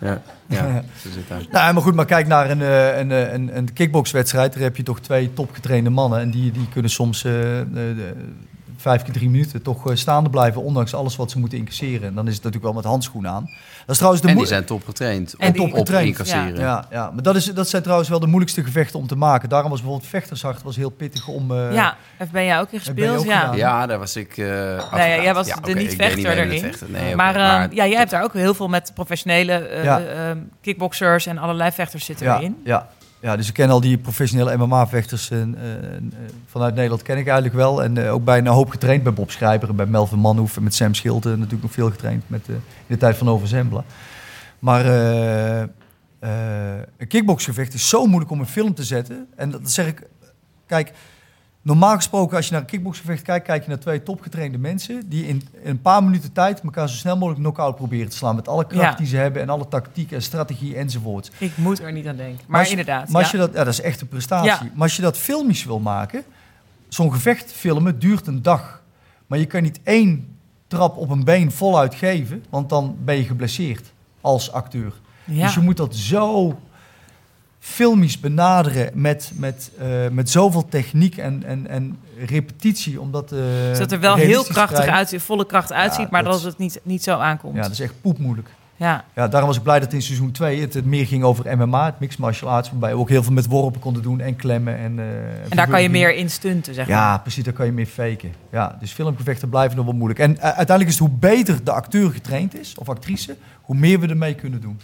Ja, ja zit daar. Nou, maar goed, maar kijk naar een, eh, een, eh, een, een kickboxwedstrijd. Daar heb je toch twee topgetrainde mannen. En die, die kunnen soms eh, de vijf keer drie minuten toch eh, staande blijven, ondanks alles wat ze moeten incasseren. En dan is het natuurlijk wel met handschoenen aan. Dat is trouwens de En die zijn top getraind. En op, die- op getraind, incasseren. Ja, ja, maar dat, is, dat zijn trouwens wel de moeilijkste gevechten om te maken. Daarom was bijvoorbeeld Vechtershart was heel pittig om... eh, ja, daar ben jij ook in Heb gespeeld. ook ja. gedaan. Ja, daar was ik. eh advocaat. ja, jij was Ja, de niet-vechter erin. Nee, maar, ja, jij hebt daar ook heel veel met professionele Ja. kickboxers en allerlei vechters zitten ja, erin. Ja, ja, dus ik ken al die professionele MMA-vechters eh, en, eh, vanuit Nederland ken ik eigenlijk wel. En eh, ook bij een hoop getraind bij Bob Schrijber en bij Melvin Manhoef en met Sam Schilte. Natuurlijk nog veel getraind met, eh, in de tijd van Overzembla. Maar eh, eh, een kickboxgevecht is zo moeilijk om een film te zetten. En dat zeg ik, kijk, normaal gesproken als je naar een kickboxgevecht kijkt, kijk je naar twee topgetrainde mensen die in, in een paar minuten tijd elkaar zo snel mogelijk knock-out proberen te slaan. Met alle kracht Ja. die ze hebben en alle tactiek en strategie enzovoort. Ik moet er niet aan denken. Maar, als inderdaad. Maar als ja. je dat, ja, dat is echt een prestatie. Maar als je dat filmisch wil maken, zo'n gevecht filmen duurt een dag. Maar je kan niet één trap op een been voluit geven, want dan ben je geblesseerd als acteur. Dus je moet dat zo filmisch benaderen met, met, eh, met zoveel techniek en, en, en repetitie. Omdat, eh, Zodat er wel heel krachtig uitziet, volle kracht uitziet, maar dat dat het niet, niet zo aankomt. Ja, dat is echt poepmoeilijk. ja. Ja, daarom was ik blij dat in seizoen 2 het, het meer ging over MMA, het mixed martial arts, waarbij we ook heel veel met worpen konden doen en klemmen. En, eh, En daar kan je meer in stunten, zeg maar. Ja, precies, daar kan je meer faken. Ja, dus filmgevechten blijven nog wel moeilijk. En uiteindelijk is het hoe beter de acteur getraind is, of actrice, hoe meer we ermee kunnen doen.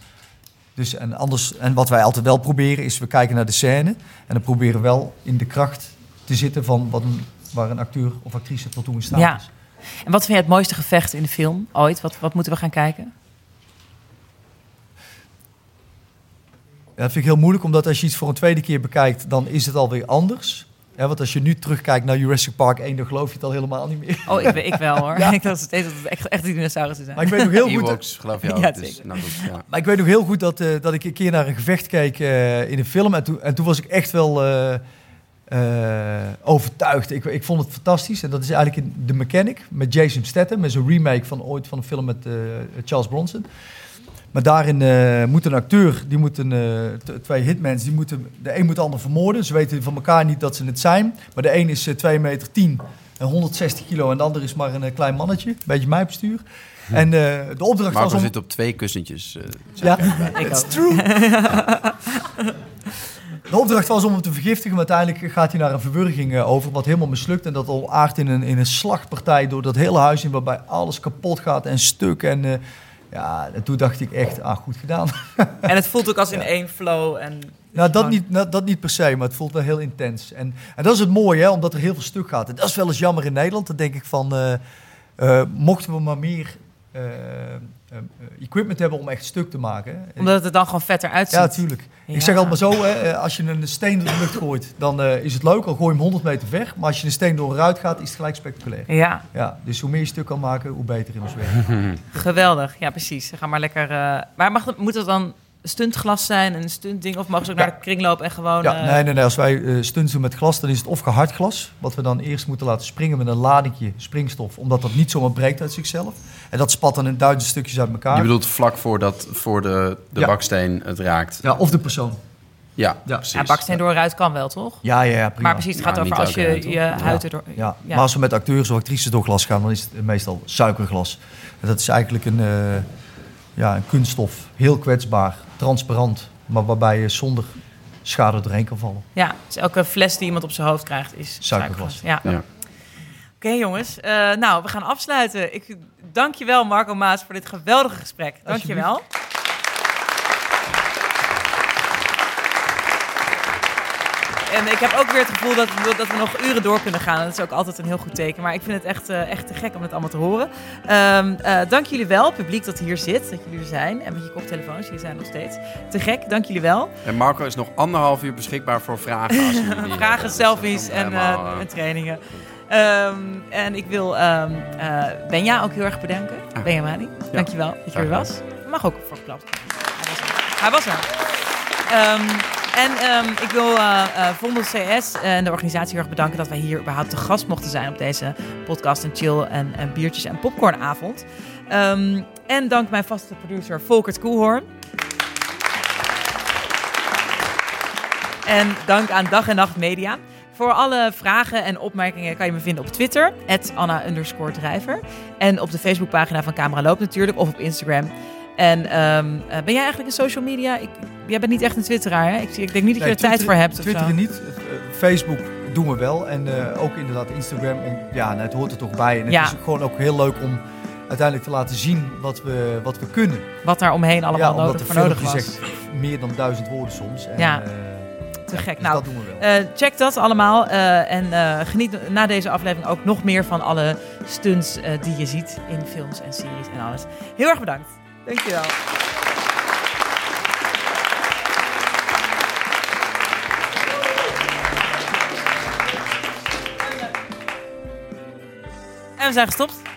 Dus en, anders, en wat wij altijd wel proberen, is we kijken naar de scène. En dan proberen we wel in de kracht te zitten van wat een, waar een acteur of actrice tot toe in staat Ja. is. En wat vind jij het mooiste gevecht in de film ooit? Wat, wat moeten we gaan kijken? Ja, dat vind ik heel moeilijk, omdat als je iets voor een tweede keer bekijkt, dan is het alweer anders. Ja, want als je nu terugkijkt naar Jurassic Park 1, dan geloof je het al helemaal niet meer. Oh, ik, ik wel hoor. Ja. Ik dacht steeds dat het echt, echt die dinosaurussen zijn. Maar ik weet nog heel goed... Ewoks, geloof je ook. Ja, dus, zeker. nou goed, ja. Maar ik weet nog heel goed dat, eh, dat ik een keer naar een gevecht keek eh, in een film. En toen, en toen was ik echt wel eh, eh, overtuigd. Ik, ik vond het fantastisch. En dat is eigenlijk in The Mechanic met Jason Statham. Met een remake van ooit van een film met eh, Charles Bronson. Maar daarin eh, moet een acteur, die moet een, eh, twee hitmans, die moeten, de een moet de ander vermoorden. Ze weten van elkaar niet dat ze het zijn. Maar de een is 2 meter 10 en 160 kilo en de ander is maar een klein mannetje. Een beetje mijn bestuur. En eh, de opdracht Marco was om... zit op twee kussentjes. Ja, Ik it's ook. true. De opdracht was om hem te vergiftigen, maar uiteindelijk gaat hij naar een verwurging over, wat helemaal mislukt. En dat al aardt in een, in een slagpartij door dat hele huis in, waarbij alles kapot gaat en stuk. En eh, ja, en toen dacht ik echt, ah, goed gedaan. En het voelt ook als in één flow. En Nou, dat niet, nou, dat niet per se, maar het voelt wel heel intens. En, en dat is het mooie, hè, omdat er heel veel stuk gaat. En dat is wel eens jammer in Nederland. Dan denk ik van, eh, eh, mochten we maar meer eh, equipment hebben om echt stuk te maken. Omdat het er dan gewoon vetter uitziet. Ja, natuurlijk. Ja. Ik zeg altijd maar zo, hè, eh, als je een steen door de lucht gooit, dan eh, is het leuk, al gooi je hem 100 meter weg. Maar als je een steen door een ruit gaat, is het gelijk spectaculair. Ja, Ja, dus hoe meer je stuk kan maken, hoe beter in ons werk. geweldig. Ja, precies. Ga maar lekker... eh, Maar mag het, moet het dan stuntglas zijn en een stuntding? Of mogen ze ook Ja. naar de kringloop en gewoon... Ja, eh, nee, nee, nee. Als wij eh, stunts doen met glas, dan is het of gehard glas, wat we dan eerst moeten laten springen met een ladingje springstof, omdat dat niet zomaar breekt uit zichzelf. En dat spat dan in duizend stukjes uit elkaar. Je bedoelt vlak voordat voor de, de Ja. baksteen het raakt. Ja, of de persoon. Ja, Ja. precies. Ja, baksteen door eruit kan wel, toch? Ja, ja, ja, prima. Maar precies, het gaat Maar over als je huid, je huid erdoor... Ja. Ja. maar als we met acteurs of actrices door glas gaan, dan is het meestal suikerglas. En dat is eigenlijk een, eh, ja, een kunststof, heel kwetsbaar, transparant, maar waarbij je zonder schade doorheen kan vallen. Ja, dus elke fles die iemand op zijn hoofd krijgt is Suikerglas. suikerglas. Ja. Ja. Oké jongens, Eh, nou we gaan afsluiten. Ik dank je wel Marco Maas voor dit geweldige gesprek. Dank je wel. En ik heb ook weer het gevoel dat, we- dat we nog uren door kunnen gaan. Dat is ook altijd een heel goed teken. Maar ik vind het echt, eh, echt te gek om het allemaal te horen. Ehm, eh, dank jullie wel, publiek dat hier zit. Dat jullie er zijn. En met je koptelefoons, jullie zijn nog steeds. Te gek, dank jullie wel. En Marco is nog anderhalf uur beschikbaar voor vragen. Als jullie. Vragen, selfies en, eh, helemaal, en trainingen. Ehm, en ik wil ehm eh, Benja ook heel erg bedanken. Ah. Benja Mani, dankjewel dat je er was. Je mag ook voor geklapt. Hij was er. Hij was er. En ehm, ik wil eh eh, Vondel CS en de organisatie heel erg bedanken dat wij hier überhaupt te gast mochten zijn op deze podcast en chill en, en biertjes en popcornavond. Ehm, en dank mijn vaste producer Volkert Koelhoorn. En dank aan Dag en Nacht Media. Voor alle vragen en opmerkingen kan je me vinden op Twitter, Anna Drijver. En op de Facebookpagina van Camera Loop natuurlijk, of op Instagram. En ehm, eh, ben jij eigenlijk een social media? Ik, jij bent niet echt een twitteraar, hè? Ik, ik denk niet dat je Nee, er tijd Twitter- voor hebt of Twitteren zo. niet. Eh, Facebook doen we wel. En eh, ook inderdaad Instagram. Ja, nou, het hoort er toch bij. En het Ja. is gewoon ook heel leuk om uiteindelijk te laten zien wat we, wat we kunnen. Wat daar omheen allemaal ja, omdat nodig de voor nodig was. zegt meer dan duizend woorden soms. En, Ja. eh, Te gek. dus Nou, dat doen we wel. Eh, check dat allemaal. eh, en eh, geniet na deze aflevering ook nog meer van alle stunts eh, die je ziet in films en series en alles. Heel erg bedankt. Dankjewel. En we zijn gestopt.